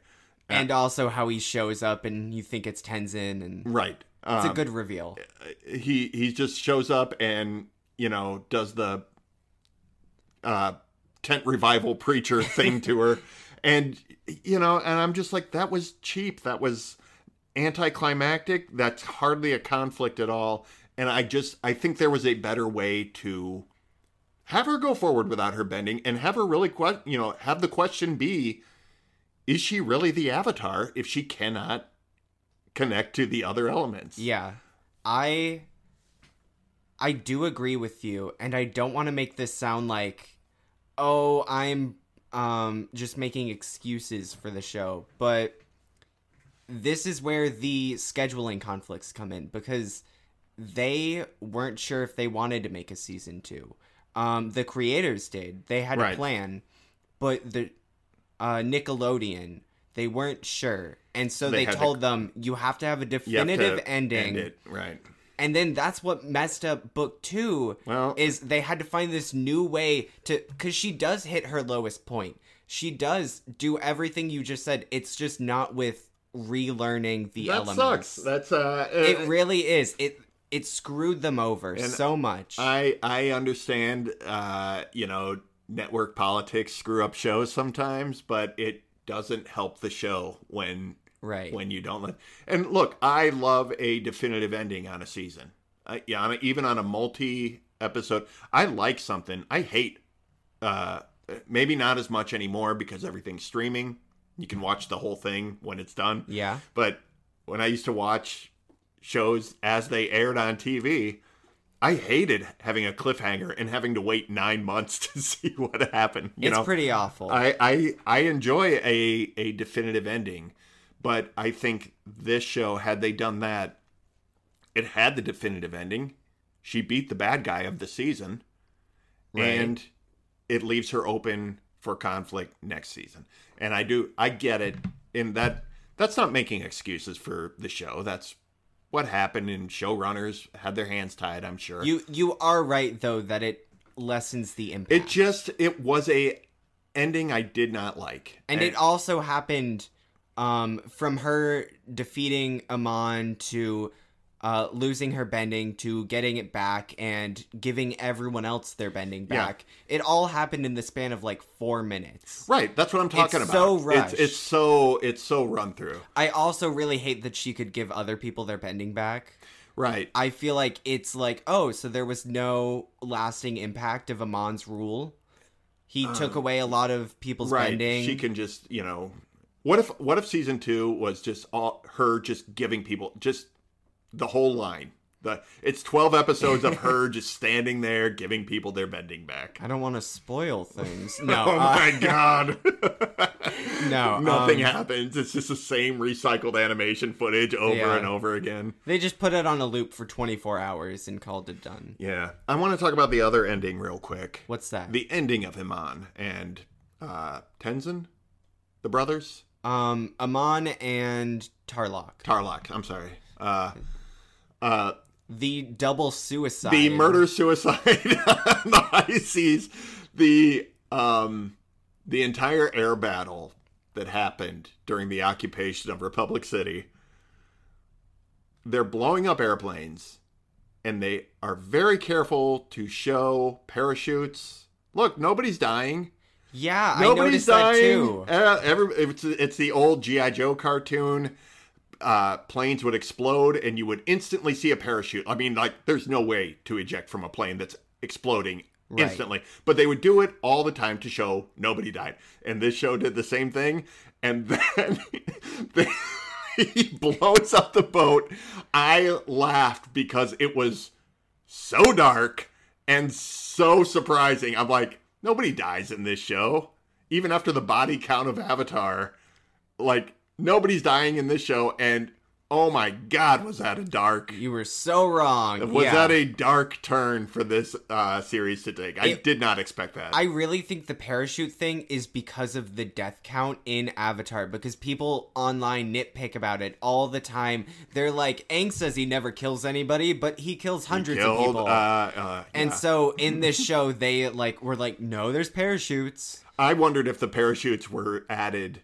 and also how he shows up and you think it's Tenzin and Right. It's a Um, good reveal. he he just shows up and you know does the uh tent revival preacher thing to her. And you know and i'm just like that was cheap. That was anticlimactic. That's hardly a conflict at all. And i just i think there was a better way to have her go forward without her bending and have her really que- you know have the question be is she really the avatar if she cannot connect to the other elements Yeah. I I do agree with you and I don't want to make this sound like oh, I'm um just making excuses for the show, but this is where the scheduling conflicts come in because they weren't sure if they wanted to make a season 2. Um the creators did. They had Right. a plan, but the uh Nickelodeon they weren't sure. And so They they, had to- told them you have to have a You have definitive ending. end it, right And then that's what messed up book two. Well- is they had to find this new way to because she does hit her lowest point. She does do everything you just said. It's just not with relearning the that elements. sucks that's uh it really is. It it screwed them over so much. i i understand uh you know network politics screw up shows sometimes but it doesn't help the show when right. when you don't let and look i love a definitive ending on a season I, yeah I'm, even on a multi episode i like something i hate uh maybe not as much anymore because everything's streaming you can watch the whole thing when it's done yeah. but when I used to watch shows as they aired on TV, I hated having a cliffhanger and having to wait nine months to see what happened. You it's know, pretty awful. I, I I enjoy a a definitive ending, but I think this show, had they done that, it had the definitive ending. She beat the bad guy of the season, Right. and it leaves her open for conflict next season. And I do I get it in that that's not making excuses for the show. That's what happened and showrunners had their hands tied, I'm sure. You you are right though that it lessens the impact. It just it was a ending I did not like. and it also happened um, from her defeating Amon to uh, losing her bending to getting it back and giving everyone else their bending Yeah. back. It all happened in the span of like four minutes. Right, that's what I'm talking It's about. so It's, rushed. it's so it's so run through. I also really hate that she could give other people their bending back. Right. I feel like it's like, oh, so there was no lasting impact of Amon's rule. He took away a lot of people's Uh, right. bending. She can just, you know, what if what if season 2 was just all her just giving people just the whole line. The it's 12 episodes of her just standing there giving people their bending back. I don't want to spoil things. No, Oh uh, my god. no, Nothing um, happens. It's just the same recycled animation footage over Yeah. and over again. They just put it on a loop for 24 hours and called it done. Yeah. I want to talk about the other ending real quick. What's that? The ending of Amon and uh Tenzin, the brothers, um, Amon and Tarlok. Tarlok. I'm sorry. Uh, uh, the double suicide. the murder suicide on the high seas, the um, the entire air battle that happened during the occupation of Republic City. They're blowing up airplanes, and they are very careful to show parachutes. Look, nobody's dying. Yeah, I Nobody's dying. too. Uh, every, it's, it's the old GI Joe cartoon. Uh, planes would explode, and you would instantly see a parachute. I mean, like, there's no way to eject from a plane that's exploding Right. instantly. But they would do it all the time to show nobody died. And this show did the same thing. And then they, he blows up the boat. I laughed because it was so dark and so surprising. I'm like, nobody dies in this show. Even after the body count of Avatar, like nobody's dying in this show. And oh my god, was that a dark? You were so wrong. Was yeah. that a dark turn for this uh, series to take? I It- did not expect that. I really think the parachute thing is because of the death count in Avatar, because people online nitpick about it all the time. They're like, Aang says he never kills anybody, but he kills hundreds of Killed, people. uh, uh, and yeah. so in this show, they like were like, no, there's parachutes. I wondered if the parachutes were added,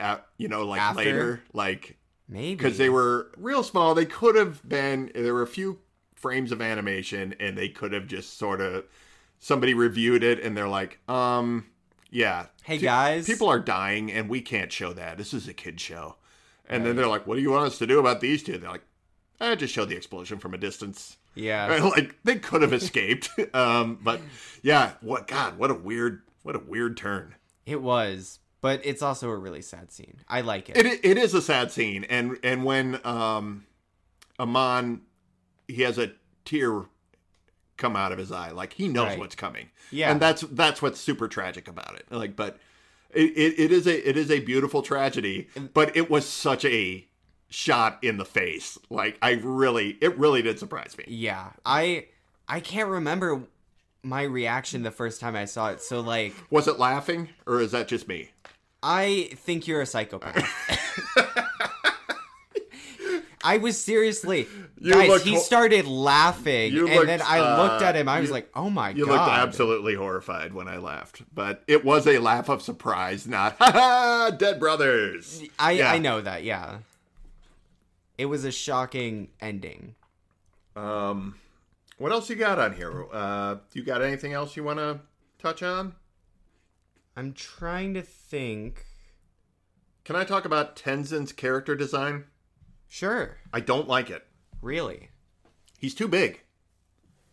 at, you know, like After? later, like Maybe because they were real small. They could have been. There were a few frames of animation, and they could have just sort of somebody reviewed it, and they're like, um, yeah, Hey, Pe- guys. people are dying, and we can't show that. This is a kid show. And then they're like, "What do you want us to do about these two? They're like, "I just show the explosion from a distance." yeah. like they could have escaped, um, but yeah, what God, what a weird, what a weird turn. It was, but it's also a really sad scene. I like it. It it is a sad scene, and and when um, Amon, he has a tear come out of his eye, like he knows Right. what's coming. Yeah. and that's that's what's super tragic about it. Like, but it, it, it is a it is a beautiful tragedy, but it was such a shot in the face. Like I really, it really did surprise me. yeah, I I can't remember my reaction the first time I saw it. So like, Was it laughing, or is that just me? I think you're a psychopath. I was seriously, You guys. looked He ho- started laughing, You and looked, then I looked uh, at him. I was you- like, "Oh my You god!" You looked absolutely horrified when I laughed, but it was a laugh of surprise, not "ha ha, dead brothers." I Yeah. I know that. Yeah, it was a shocking ending. Um, what else you got on here? Uh, you got anything else you want to touch on? I'm trying to think. Can I talk about Tenzin's character design? Sure, I don't like it. really. He's too big.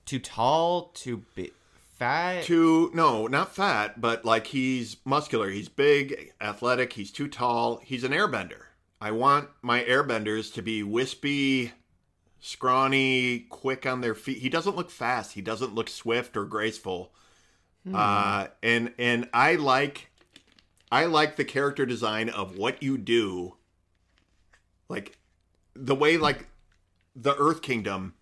Too tall, too big, fat. Too no, not fat, but like he's muscular. He's big, athletic. He's too tall. He's an airbender. I want my airbenders to be wispy, scrawny, quick on their feet. He doesn't look fast. He doesn't look swift or graceful. Uh, and and I like I like the character design of what you do. Like the way like the Earth Kingdom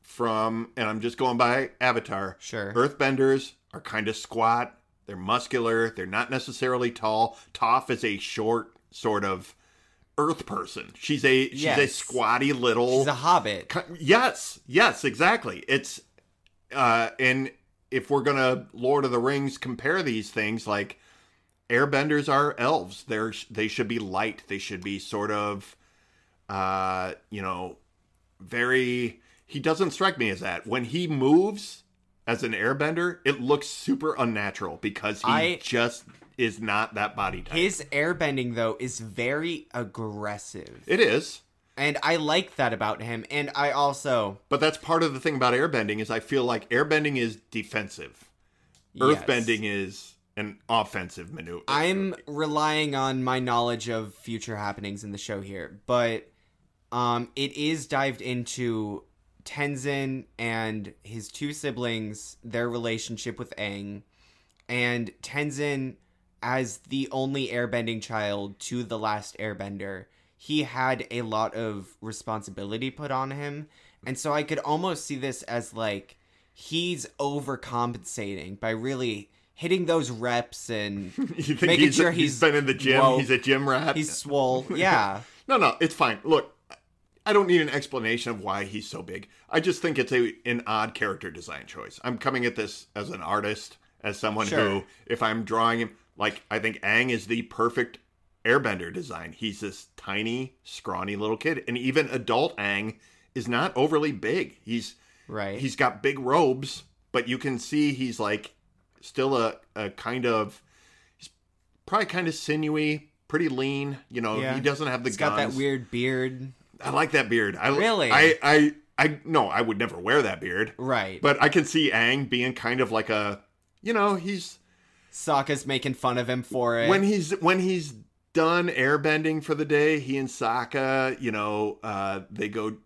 from and I'm just going by Avatar. Sure. Earthbenders are kind of squat. They're muscular. They're not necessarily tall. Toph is a short sort of earth person. She's a she's a squatty little She's a hobbit. Yes, yes, exactly. It's uh, and if we're gonna Lord of the Rings compare these things, like airbenders are elves. They're they should be light. They should be sort of, uh, you know, very. He doesn't strike me as that. When he moves as an airbender, it looks super unnatural because he I- just is not that body type. His airbending though is very aggressive. it is. And I like that about him. And I also But that's part of the thing about airbending is I feel like airbending is defensive. Earthbending is an offensive maneuver. I'm relying on my knowledge of future happenings in the show here, but um, it is dived into Tenzin and his two siblings, their relationship with Aang, and Tenzin as the only airbending child to the last airbender. He had a lot of responsibility put on him, and so I could almost see this as like he's overcompensating by really hitting those reps and making he's, sure he's he's been in the gym? He's a gym rat. he's swole. Yeah. no, no, it's fine. Look, I don't need an explanation of why he's so big. I just think it's a an odd character design choice. I'm coming at this as an artist, as someone Sure. who, if I'm drawing him, like I think Aang is the perfect airbender design. He's this tiny, scrawny little kid, and even adult Aang is not overly big. He's Right. he's got big robes, but you can see he's like still a, a kind of he's probably kind of sinewy, pretty lean. You know, Yeah. he doesn't have the He's guns. got that weird beard. I like that beard. I Really? I I I no, I would never wear that beard. Right. But I can see Aang being kind of like a you know, he's Sokka's making fun of him for it. when he's when he's done airbending for the day, he and Sokka, you know, uh, they go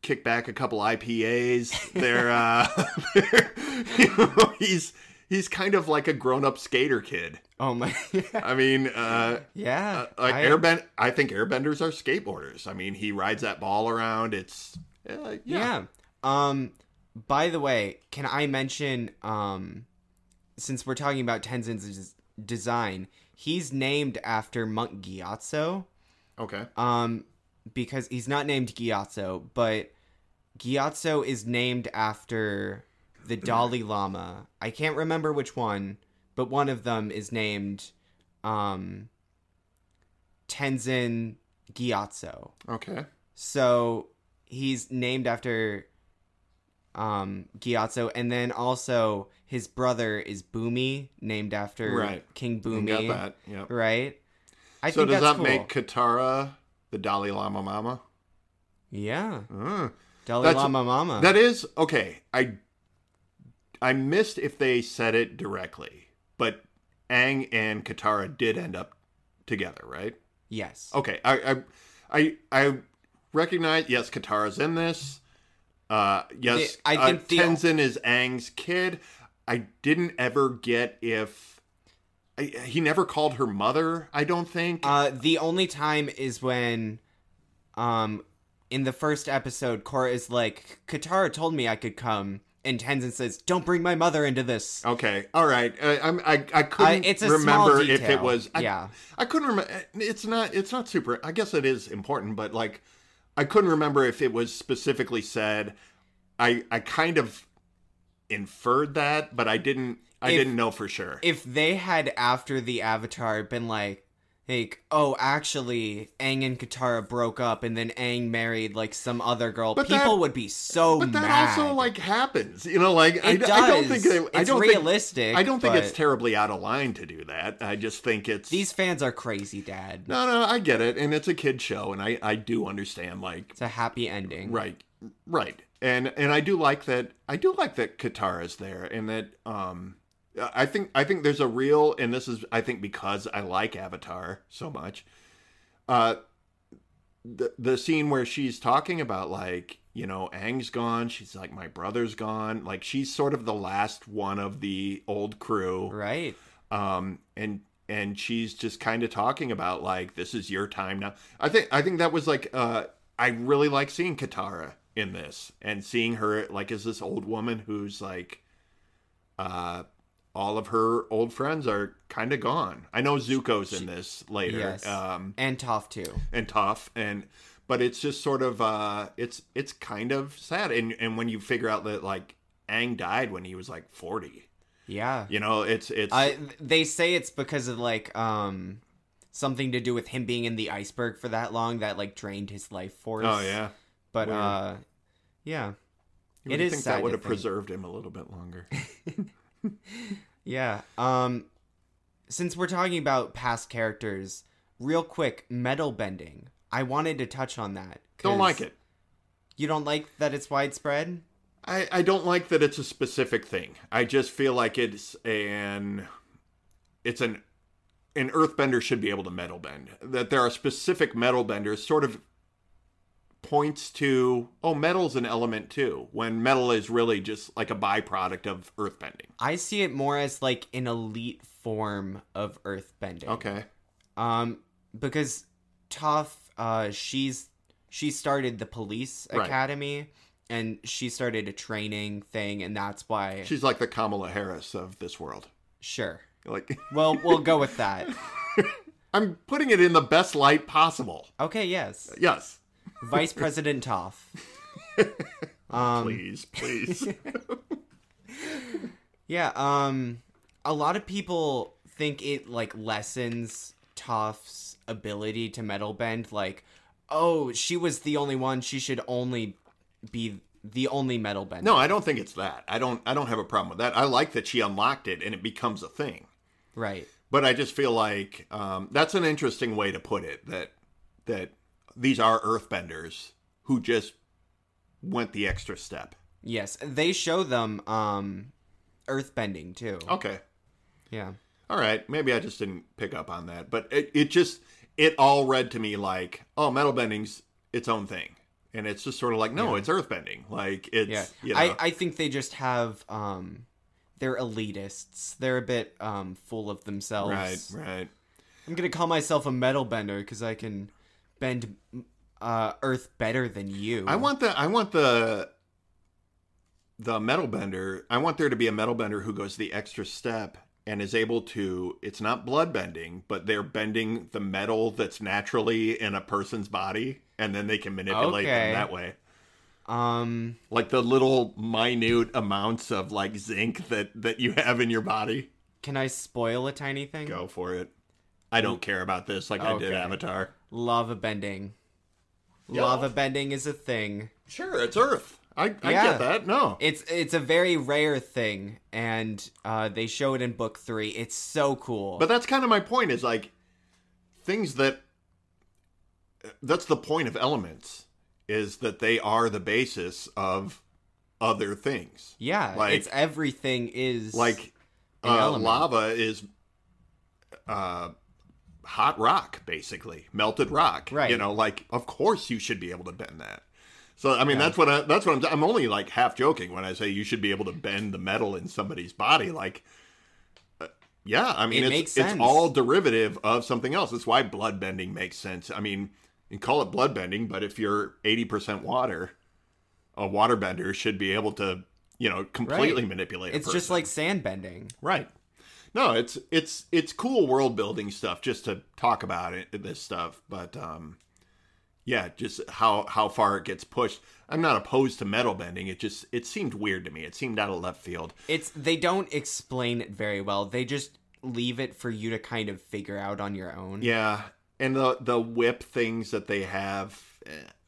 kick back a couple IPAs. They're uh they're, you know, he's he's kind of like a grown-up skater kid. oh my. I mean, uh yeah. uh, like I- airbend I think airbenders are skateboarders. I mean, he rides that ball around. It's uh, yeah. Yeah. Um by the way, can I mention um since we're talking about Tenzin's design, he's named after Monk Gyatso. Okay. Um because he's not named Gyatso, but Gyatso is named after the Dalai Lama. I can't remember which one, but one of them is named um Tenzin Gyatso. Okay. So he's named after um Gyatso and then also his brother is Bumi named after Right. King You Bumi. got that. Yeah. Right? I So does that cool. make Katara the Dalai Lama Mama? Yeah. Uh, Dalai That's- Lama Mama. that is okay. I I missed if they said it directly, but Aang and Katara did end up together, right? yes. Okay. I I I, I recognize yes, Katara's in this. Uh yes, The- I uh, think the- Tenzin is Aang's kid. I didn't ever get if I, he never called her mother. I don't think. Uh the only time is when um in the first episode Korra is like Katara told me I could come and Tenzin says don't bring my mother into this. Okay, all right. I, I'm I I couldn't Uh, it's a remember if it was. I, Yeah. I couldn't remember. It's not. It's not super. I guess it is important, but like, I couldn't remember if it was specifically said. I I kind of inferred that, but I didn't. I If- didn't know for sure. if they had after the avatar been like like oh actually Aang and Katara broke up and then Aang married like some other girl But people that- would be so but that also like happens, you know. Like I, I don't think they, I It's don't realistic, Think, I don't think it's terribly out of line to do that. I just think it's these fans are crazy dad No, no, I get it, and it's a kid show, and I I do understand like it's a happy ending Right, right, and and I do like that. I do like that Katara's there, and that um, I think I think there's a real, and this is I think because I like Avatar so much. Uh, the the scene where she's talking about like you know Aang's gone, she's like my brother's gone, like she's sort of the last one of the old crew, right um and and she's just kind of talking about like this is your time now i think i think that was like uh i really like seeing katara in this and seeing her like as this old woman who's like uh all of her old friends are kind of gone i know zuko's in this later yes um and Toph too and Toph and but it's just sort of uh it's it's kind of sad and and when you figure out that like Aang died when he was like 40. Yeah. You know, it's it's I they say it's because of like um something to do with him being in the iceberg for that long that like drained his life force. Oh yeah. But Weird. uh yeah. You It is think that would have preserved him a little bit longer. Yeah. Um since we're talking about past characters, real quick, metal bending. I wanted to touch on that. Don't like it. You don't like that it's widespread? I, I don't like that it's a specific thing. I just feel like it's an it's an an earthbender should be able to metal bend. That there are specific metal benders sort of points to oh metal's an element too when metal is really just like a byproduct of earthbending. I see it more as like an elite form of earth bending. Okay. Um, because Toph, uh, she's she started the police Right. academy, and she started a training thing, and that's why. She's like the Kamala Harris of this world. Sure. Like Well, we'll go with that. I'm putting it in the best light possible. Okay. Yes. Yes. Vice President Toph. Um, Please, please. Yeah. Um, a lot of people think it like lessens Toph's ability to metal bend. Like, oh, she was the only one. She should only be the only metal bender. no, I don't think it's that. I don't I don't have a problem with that. I like that she unlocked it and it becomes a thing. Right. But I just feel like um, that's an interesting way to put it. That that these are earthbenders who just went the extra step. Yes, they show them um earthbending too. Okay. Yeah. All right. Maybe I just didn't pick up on that. But it, it just it all read to me like, oh, metal bending's its own thing. And it's just sort of like, no, it's earthbending. Like it's Yeah. you know, I I think they just have um they're elitists. They're a bit um full of themselves. right, right. I'm going to call myself a metal bender cuz I can bend uh earth better than you. I want the I want the the metal bender. I want there to be a metal bender who goes the extra step and is able to it's not blood bending, but they're bending the metal that's naturally in a person's body and then they can manipulate Okay. them that way. um Like the little minute amounts of like zinc that that you have in your body. can I spoil a tiny thing? Go for it. I don't care about this like I did Okay. Avatar. Lava bending. Yeah. Lava bending is a thing. Sure, it's Earth. I, I Yeah. get that. No. It's it's a very rare thing, and uh, they show it in book three. It's so cool. But that's kind of my point is like things that that's the point of elements is that they are the basis of other things. yeah, like- it's everything is Like An uh, element. lava is uh hot rock basically, melted rock. Right. You know, like of course you should be able to bend that. So I mean that's what I, that's what I'm I'm only like half joking when I say you should be able to bend the metal in somebody's body like uh, yeah, I mean It it's it's all derivative of something else. That's why blood bending makes sense. I mean, you call it blood bending, but if you're 80% water, a water bender should be able to, you know, completely Right. manipulate It's just like sand bending. Right. No, it's it's it's cool world building stuff just to talk about it this stuff, but um yeah, just how how far it gets pushed. I'm not opposed to metal bending. It just it seemed weird to me. It seemed out of left field. It's they don't explain it very well. They just leave it for you to kind of figure out on your own. Yeah, and the the whip things that they have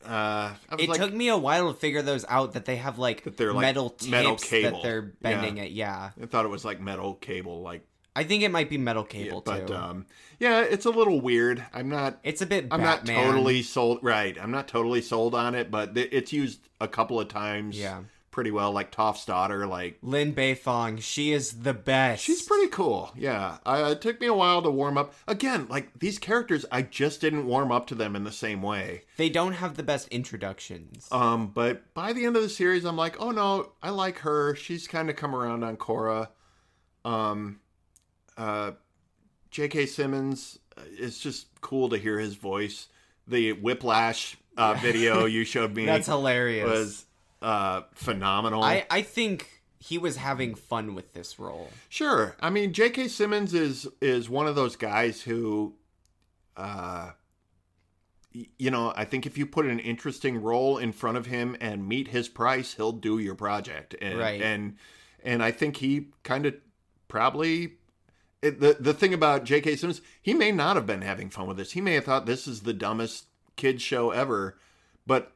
uh It like, took me a while to figure those out that they have like, That they're, like, metal metal cable. that they're bending Yeah. it. Yeah, I thought it was like metal cable like I think it might be metal cable but too. um yeah, it's a little weird. I'm not it's a bit. I'm Batman. not totally sold. Right, I'm not totally sold on it, but th- it's used a couple of times. Yeah. pretty well. Like Toph's daughter, like Lin Beifong. She is the best. she's pretty cool. Yeah, uh, it took me a while to warm up. Again, like these characters, I just didn't warm up to them in the same way. They don't have the best introductions. Um, but by the end of the series, I'm like, oh no, I like her. She's kind of come around on Korra. Um, uh, J.K. Simmons uh, it's just cool to hear his voice. The Whiplash uh, video you showed me That's hilarious. was uh, phenomenal. I I think he was having fun with this role. Sure. I mean, J.K. Simmons is is one of those guys who, uh, you know, I think if you put an interesting role in front of him and meet his price, he'll do your project. And, Right. And and I think he kind of probably it, the the thing about J.K. Simmons, he may not have been having fun with this. He may have thought this is the dumbest kids show ever, but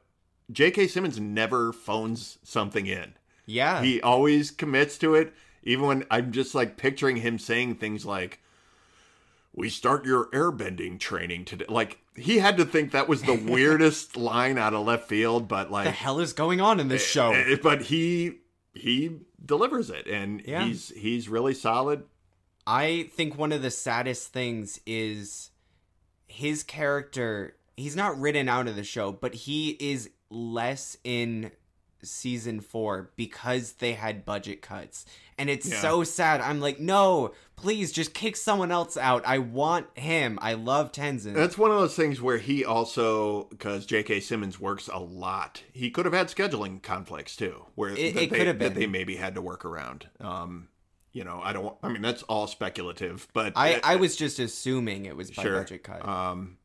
J.K. Simmons never phones something in. Yeah. He always commits to it, even when I'm just like picturing him saying things like, "We start your airbending training today." Like he had to think that was the weirdest line out of left field, but what the like, hell is going on in this show? eh, but he he delivers it, and Yeah. he's he's really solid. I think one of the saddest things is his character. He's not written out of the show, but he is less in season four because they had budget cuts. And it's Yeah. so sad. I'm like, no, please just kick someone else out. I want him. I love Tenzin. That's one of those things where he also, because J.K. Simmons works a lot, he could have had scheduling conflicts too, where It- it they, could have that been. they maybe had to work around. Um, you know, I don't. I mean, that's all speculative, but I, I was just assuming it was by sure. budget cut. Um,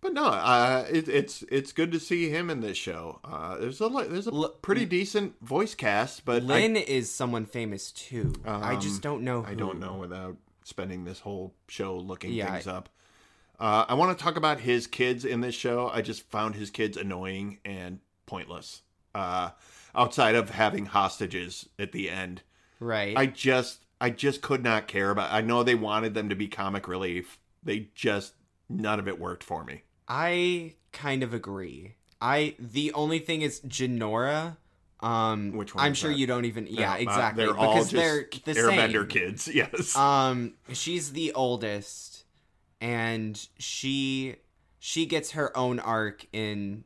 but no, uh, it, it's it's good to see him in this show. Uh, there's a there's a L- pretty decent voice cast, but I- Lin is someone famous too. I Um, just don't know. I don't know without spending this whole show looking Yeah, things I- up. Uh, I want to talk about his kids in this show. I just found his kids annoying and pointless. Uh, outside of having hostages at the end, Right. I just I just could not care about. I know they wanted them to be comic relief. They just none of it worked for me. I kind of agree. I the only thing is Jinora. Um, Which one I'm sure that? you don't even. Yeah, Uh, exactly. they're all because just they're the Airbender same. kids. Yes. Um, she's the oldest, and she she gets her own arc in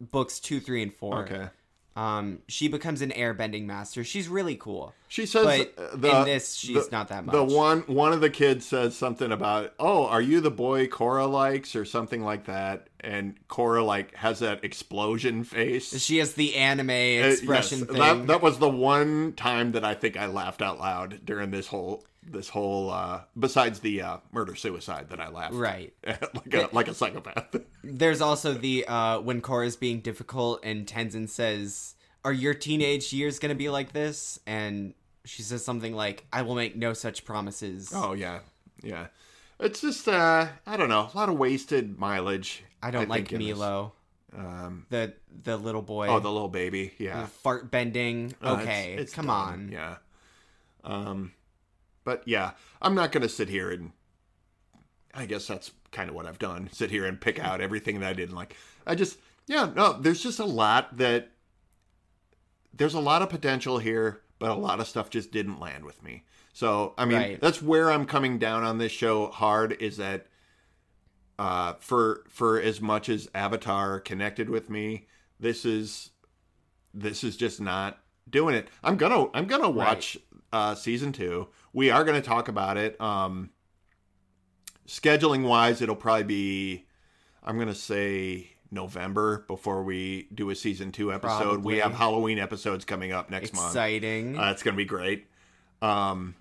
books two, three, and four. okay. Um, she becomes an airbending master. She's really cool. She says But uh, the, in this, she's the- not that much. The one one of the kids says something about, "Oh, are you the boy Korra likes?" or something like that, and Korra like has that explosion face. She has the anime Uh, yes, expression thing. That that was the one time that I think I laughed out loud during this whole this whole uh besides the uh murder suicide that I laughed right. like a like a psychopath. There's also the uh when Korra's being difficult and Tenzin says, "Are your teenage years going to be like this?" and she says something like, "I will make no such promises." oh yeah. Yeah. It's just uh I don't know, a lot of wasted mileage. I don't like think, this. Meelo, Um the the little boy. oh, the little baby. the Yeah. fart bending. It's- okay, it's come dumb, on. Yeah. Um, but yeah, I'm not gonna sit here and. I guess that's kind of what I've done. Sit here and pick out everything that I didn't like. I just, yeah, no. There's just a lot that. There's a lot of potential here, but a lot of stuff just didn't land with me. So I mean, Right. that's where I'm coming down on this show hard. Is that. Uh, for for as much as Avatar connected with me, this is this is just not doing it. I'm gonna I'm gonna watch uh season two. We are gonna talk about it. Um scheduling wise, it'll probably be I'm gonna say November before we do a season two episode. We have Halloween episodes coming up next month. Exciting. Uh, it's gonna be great. Um,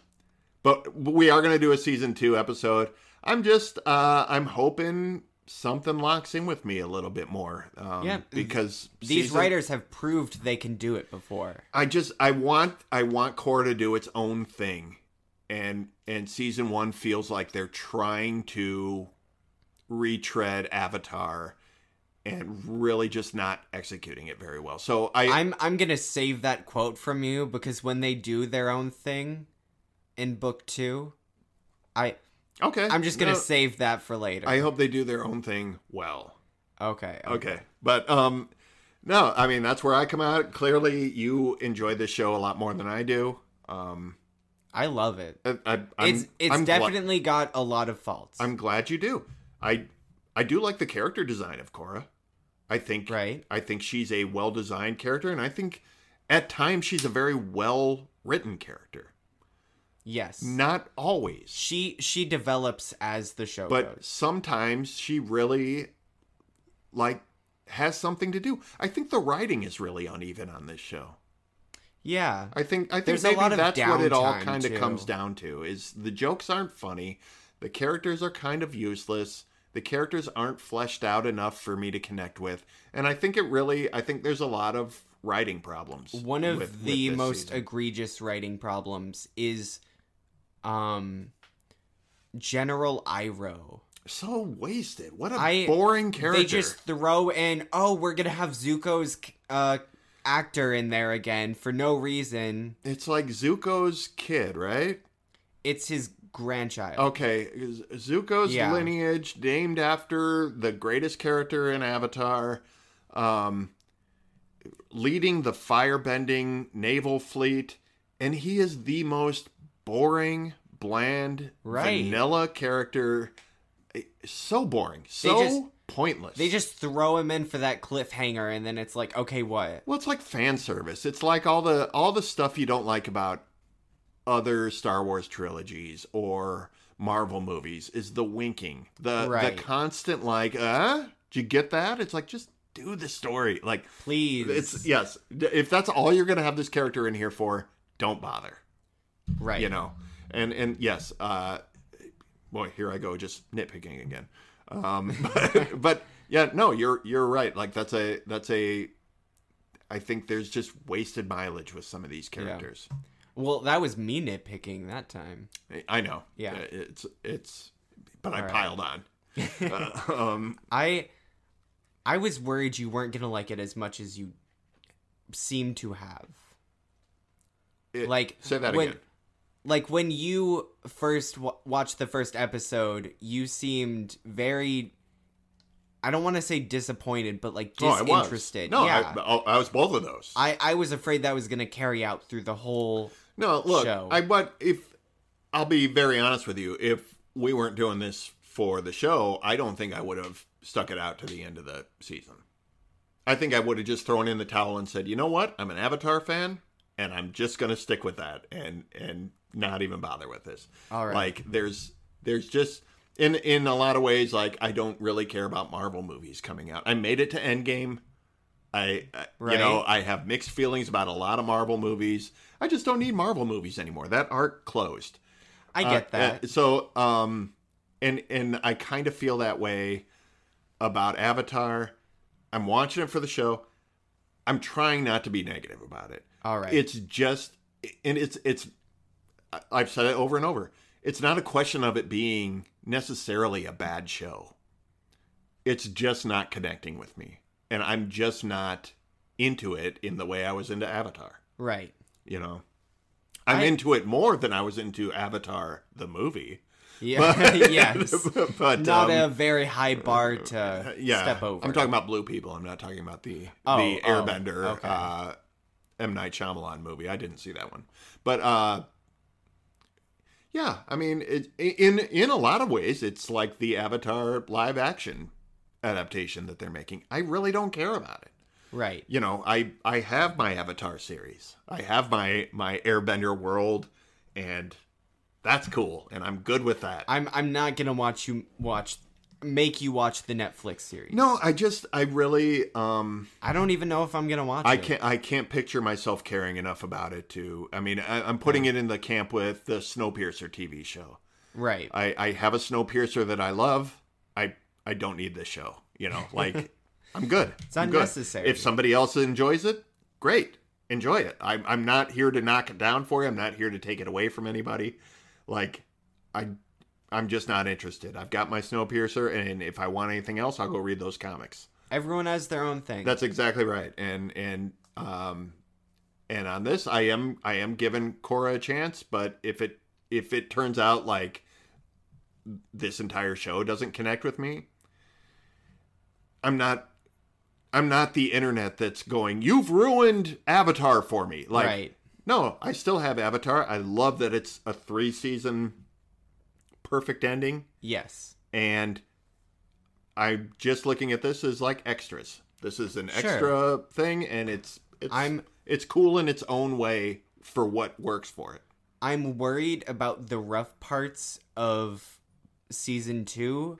but we are gonna do a season two episode. I'm just uh, I'm hoping something locks in with me a little bit more. Um, Yeah, because These season- writers have proved they can do it before. I just I want I want Korra to do its own thing, and and season one feels like they're trying to retread Avatar, and really just not executing it very well. So I I'm I'm gonna save that quote from you because when they do their own thing in book two, I okay I'm just gonna No, save that for later. I hope they do their own thing well. okay. Okay, but um, no, I mean that's where I come out. Clearly, you enjoy this show a lot more than I do. Um, I love it. I, I, I'm, it's it's I'm gla- definitely got a lot of faults. I'm glad you do. I I do like the character design of Korra. I think right. I think she's a well designed character, and I think at times she's a very well written character. Yes. Not always, She she develops as the show but goes. sometimes she really like has something to do. I think the writing is really uneven on this show. Yeah. I think I think There's a maybe lot of that's what it all kind of comes down to is the jokes aren't funny, the characters are kind of useless. the characters aren't fleshed out enough for me to connect with, and I think it really, I think there's a lot of writing problems. One of with- with the this most season. egregious writing problems is um General Iroh so wasted. What a I- boring character. They just throw in, oh, we're gonna have Zuko's uh actor in there again for no reason. It's like Zuko's kid, right? It's his grandchild. Okay, Zuko's Yeah. lineage named after the greatest character in Avatar, um, leading the firebending naval fleet, and he is the most boring, bland, Right. vanilla character. So boring, so pointless. They just throw him in for that cliffhanger, and then it's like, okay, what? Well, it's like fan service. It's like all the all the stuff you don't like about other Star Wars trilogies or Marvel movies is the winking, the Right. the constant like, uh, did you get that? It's like just do the story. Like Please. it's yes. If that's all you're gonna have this character in here for, don't bother. right. You know, and and yes, uh, boy, here I go, just nitpicking again. Um, but, but yeah, no, you're you're right. Like that's a that's a. I think there's just wasted mileage with some of these characters. Well, that was me nitpicking that time. I know. Yeah. Uh, it's it's, but I All right. piled on. uh, um, I I was worried you weren't gonna like it as much as you seem to have. it- Like say that when, again. Like when you first w- watched the first episode, you seemed very. I don't want to say disappointed, but like Oh, I was. disinterested. No, yeah. I, I was both of those. I, I was afraid that was gonna carry out through the whole. No, look, show. I but if I'll be very honest with you, if we weren't doing this for the show, I don't think I would have stuck it out to the end of the season. I think I would have just thrown in the towel and said, "You know what? I'm an Avatar fan, and I'm just going to stick with that and and not even bother with this." All right. Like there's there's just in in a lot of ways like I don't really care about Marvel movies coming out. I made it to Endgame. I, I you know, I have mixed feelings about a lot of Marvel movies. I just don't need Marvel movies anymore. That arc closed. I Uh, get that. uh, so, um, and and I kind of feel that way about Avatar. I'm watching it for the show. I'm trying not to be negative about it. All right. It's just, and it's it's. I've said it over and over. It's not a question of it being necessarily a bad show. It's just not connecting with me, and I'm just not into it in the way I was into Avatar. right. You know, I'm I- into it more than I was into Avatar the movie. Yeah. yes. but Not um, a very high bar to yeah, step over. I'm talking about Blue People. I'm not talking about the Oh, the oh, Airbender okay. uh, M Night Shyamalan movie. I didn't see that one, but uh, yeah, I mean, it, in in a lot of ways, it's like the Avatar live action adaptation that they're making. I really don't care about it. Right. You know, I I have my Avatar series. I have my my Airbender world, and that's cool, and I'm good with that. I'm I'm not gonna watch you watch make you watch the Netflix series. no, I just I really um I don't even know if I'm gonna watch I it. can't. I can't picture myself caring enough about it to. I mean, I, I'm putting it in the camp with the Snowpiercer TV show. Right. I, I have a Snowpiercer that I love. I I don't need this show. You know, like I'm good. It's unnecessary. If somebody else enjoys it, great. Enjoy it. I'm I'm not here to knock it down for you. I'm not here to take it away from anybody. Like I I'm just not interested. I've got my Snowpiercer, and if I want anything else, I'll go read those comics. Everyone has their own thing. That's exactly right. And and um and on this I am I am giving Korra a chance, but if it if it turns out like this entire show doesn't connect with me, I'm not I'm not the internet that's going, "You've ruined Avatar for me." Like right. no, I still have Avatar. I love that it's a 3 season perfect ending Yes. and I'm just looking at this as like extras. This is an Sure. extra thing, and it's it's I'm- it's cool in its own way for what works for it. I'm worried about the rough parts of season two,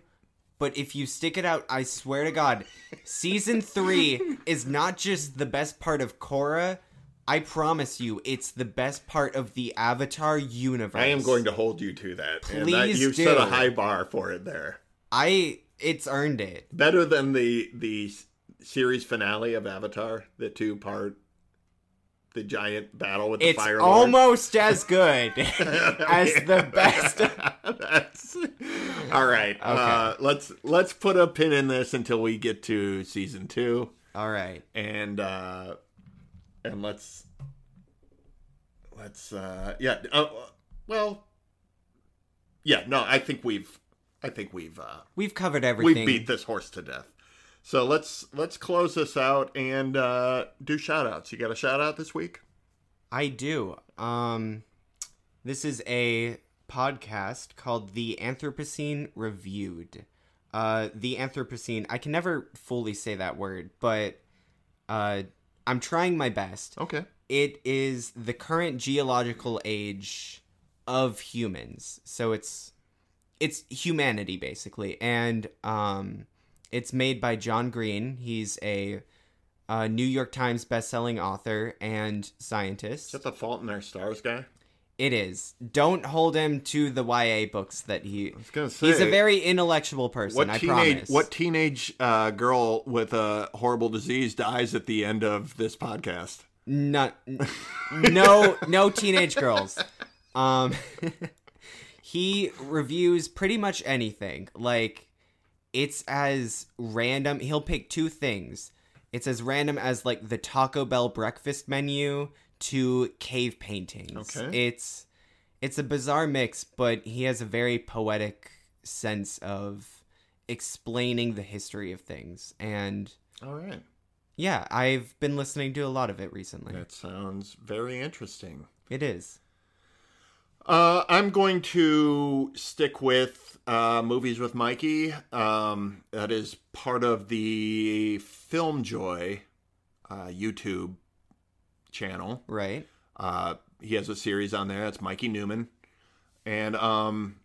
but if you stick it out, I swear to God, season three is not just the best part of Korra. I promise you, it's the best part of the Avatar universe. I am going to hold you to that. and that Please you set a high bar for it there. I it's earned it. Better than the the series finale of Avatar, the two part, the giant battle with the It's fire. Lord. almost as good as the best. That's all right. Uh, let's let's put a pin in this until we get to season two, All right. and uh, and let's let's uh, yeah. Uh, well, yeah. No, I think we've I think we've uh, We've covered everything. we beat this horse to death. So let's let's close this out and uh, do shout outs. You got a shout out this week? I do. Um, this is a podcast called The Anthropocene Reviewed. Uh, the Anthropocene. I can never fully say that word, but uh, I'm trying my best. Okay. It is the current geological age of humans. So it's it's humanity basically, and um, it's made by John Green. He's a uh, New York Times best-selling author and scientist. Is that the Fault in Our Stars guy? It is. Don't hold him to the YA books that he. I was gonna say He's a very intellectual person. what I teenage promise. what teenage uh, girl with a horrible disease dies at the end of this podcast? No, no, no teenage girls. Um, he reviews pretty much anything. Like, it's as random. He'll pick two things. It's as random as like the Taco Bell breakfast menu to cave paintings. Okay. It's it's a bizarre mix, but he has a very poetic sense of explaining the history of things. And All right, yeah, I've been listening to a lot of it recently. that sounds very interesting. It is. Uh, I'm going to stick with uh, movies with Mikey. Um, that is part of the Film Joy uh, YouTube channel. Right. Uh, he has a series on there. That's Mikey Neumann, and um,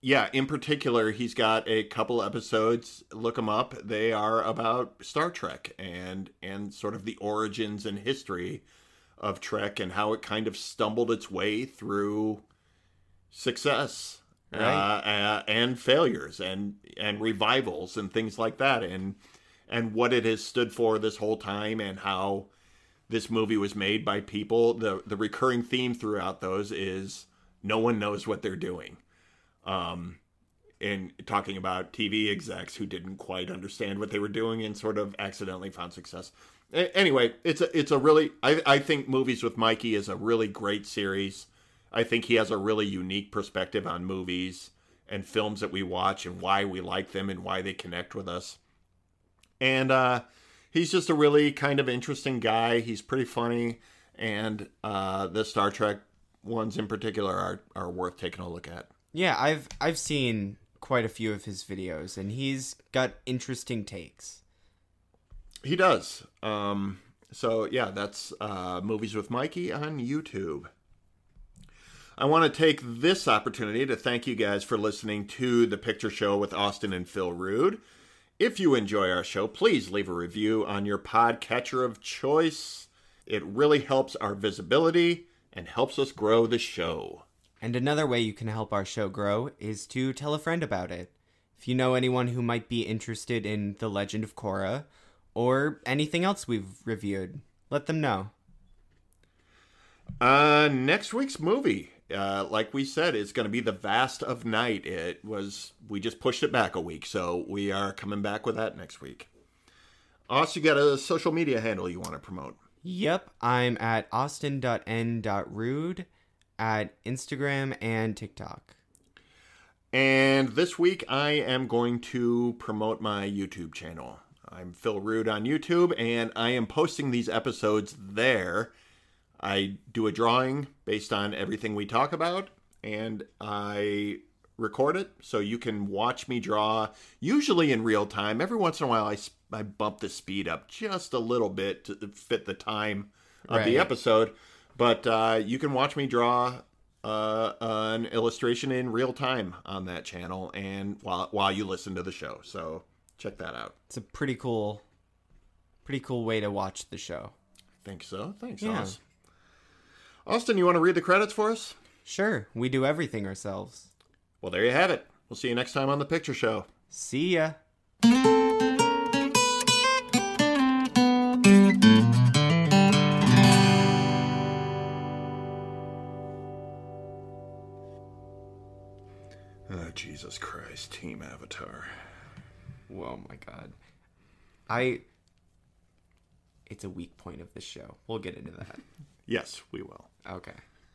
yeah, in particular, he's got a couple episodes. Look them up. They are about Star Trek and and sort of the origins and history of Trek and how it kind of stumbled its way through success uh, Right. uh, and failures and and revivals and things like that and and what it has stood for this whole time and how this movie was made by people the the recurring theme throughout those is no one knows what they're doing um and talking about TV execs who didn't quite understand what they were doing and sort of accidentally found success. A- anyway, it's a it's a really I I think movies with Mikey is a really great series. I think he has a really unique perspective on movies and films that we watch and why we like them and why they connect with us. And uh he's just a really kind of interesting guy. He's pretty funny and uh the Star Trek ones in particular are are worth taking a look at. Yeah, I've I've seen quite a few of his videos and he's got interesting takes. He does. Um, so yeah, that's uh, movies with Mikey on YouTube. I want to take this opportunity to thank you guys for listening to the Picture Show with Austin and Phil Rude. If you enjoy our show, please leave a review on your podcatcher of choice. It really helps our visibility and helps us grow the show. And another way you can help our show grow is to tell a friend about it. If you know anyone who might be interested in The Legend of Korra or anything else we've reviewed, let them know. Uh, next week's movie, uh, like we said, it's going to be The Vast of Night. It was we just pushed it back a week, so we are coming back with that next week. Also, you got a social media handle you want to promote? Yep, I'm at austin.n.rude at Instagram and TikTok. And this week, I am going to promote my YouTube channel. I'm Phil Rude on YouTube, and I am posting these episodes there. I do a drawing based on everything we talk about, and I record it so you can watch me draw, usually in real time. Every once in a while, i, I bump the speed up just a little bit to fit the time of the episode. But uh, you can watch me draw uh, an illustration in real time on that channel, and while while you listen to the show. So check that out. It's a pretty cool pretty cool way to watch the show. I think so? Thanks, Yeah. Aus. Austin, you want to read the credits for us? Sure, we do everything ourselves. Well, there you have it. We'll see you next time on The Picture Show. See ya. Oh, Jesus Christ, Team Avatar. Whoa, my God. I. It's a weak point of the show. We'll get into that. Yes, we will. Okay.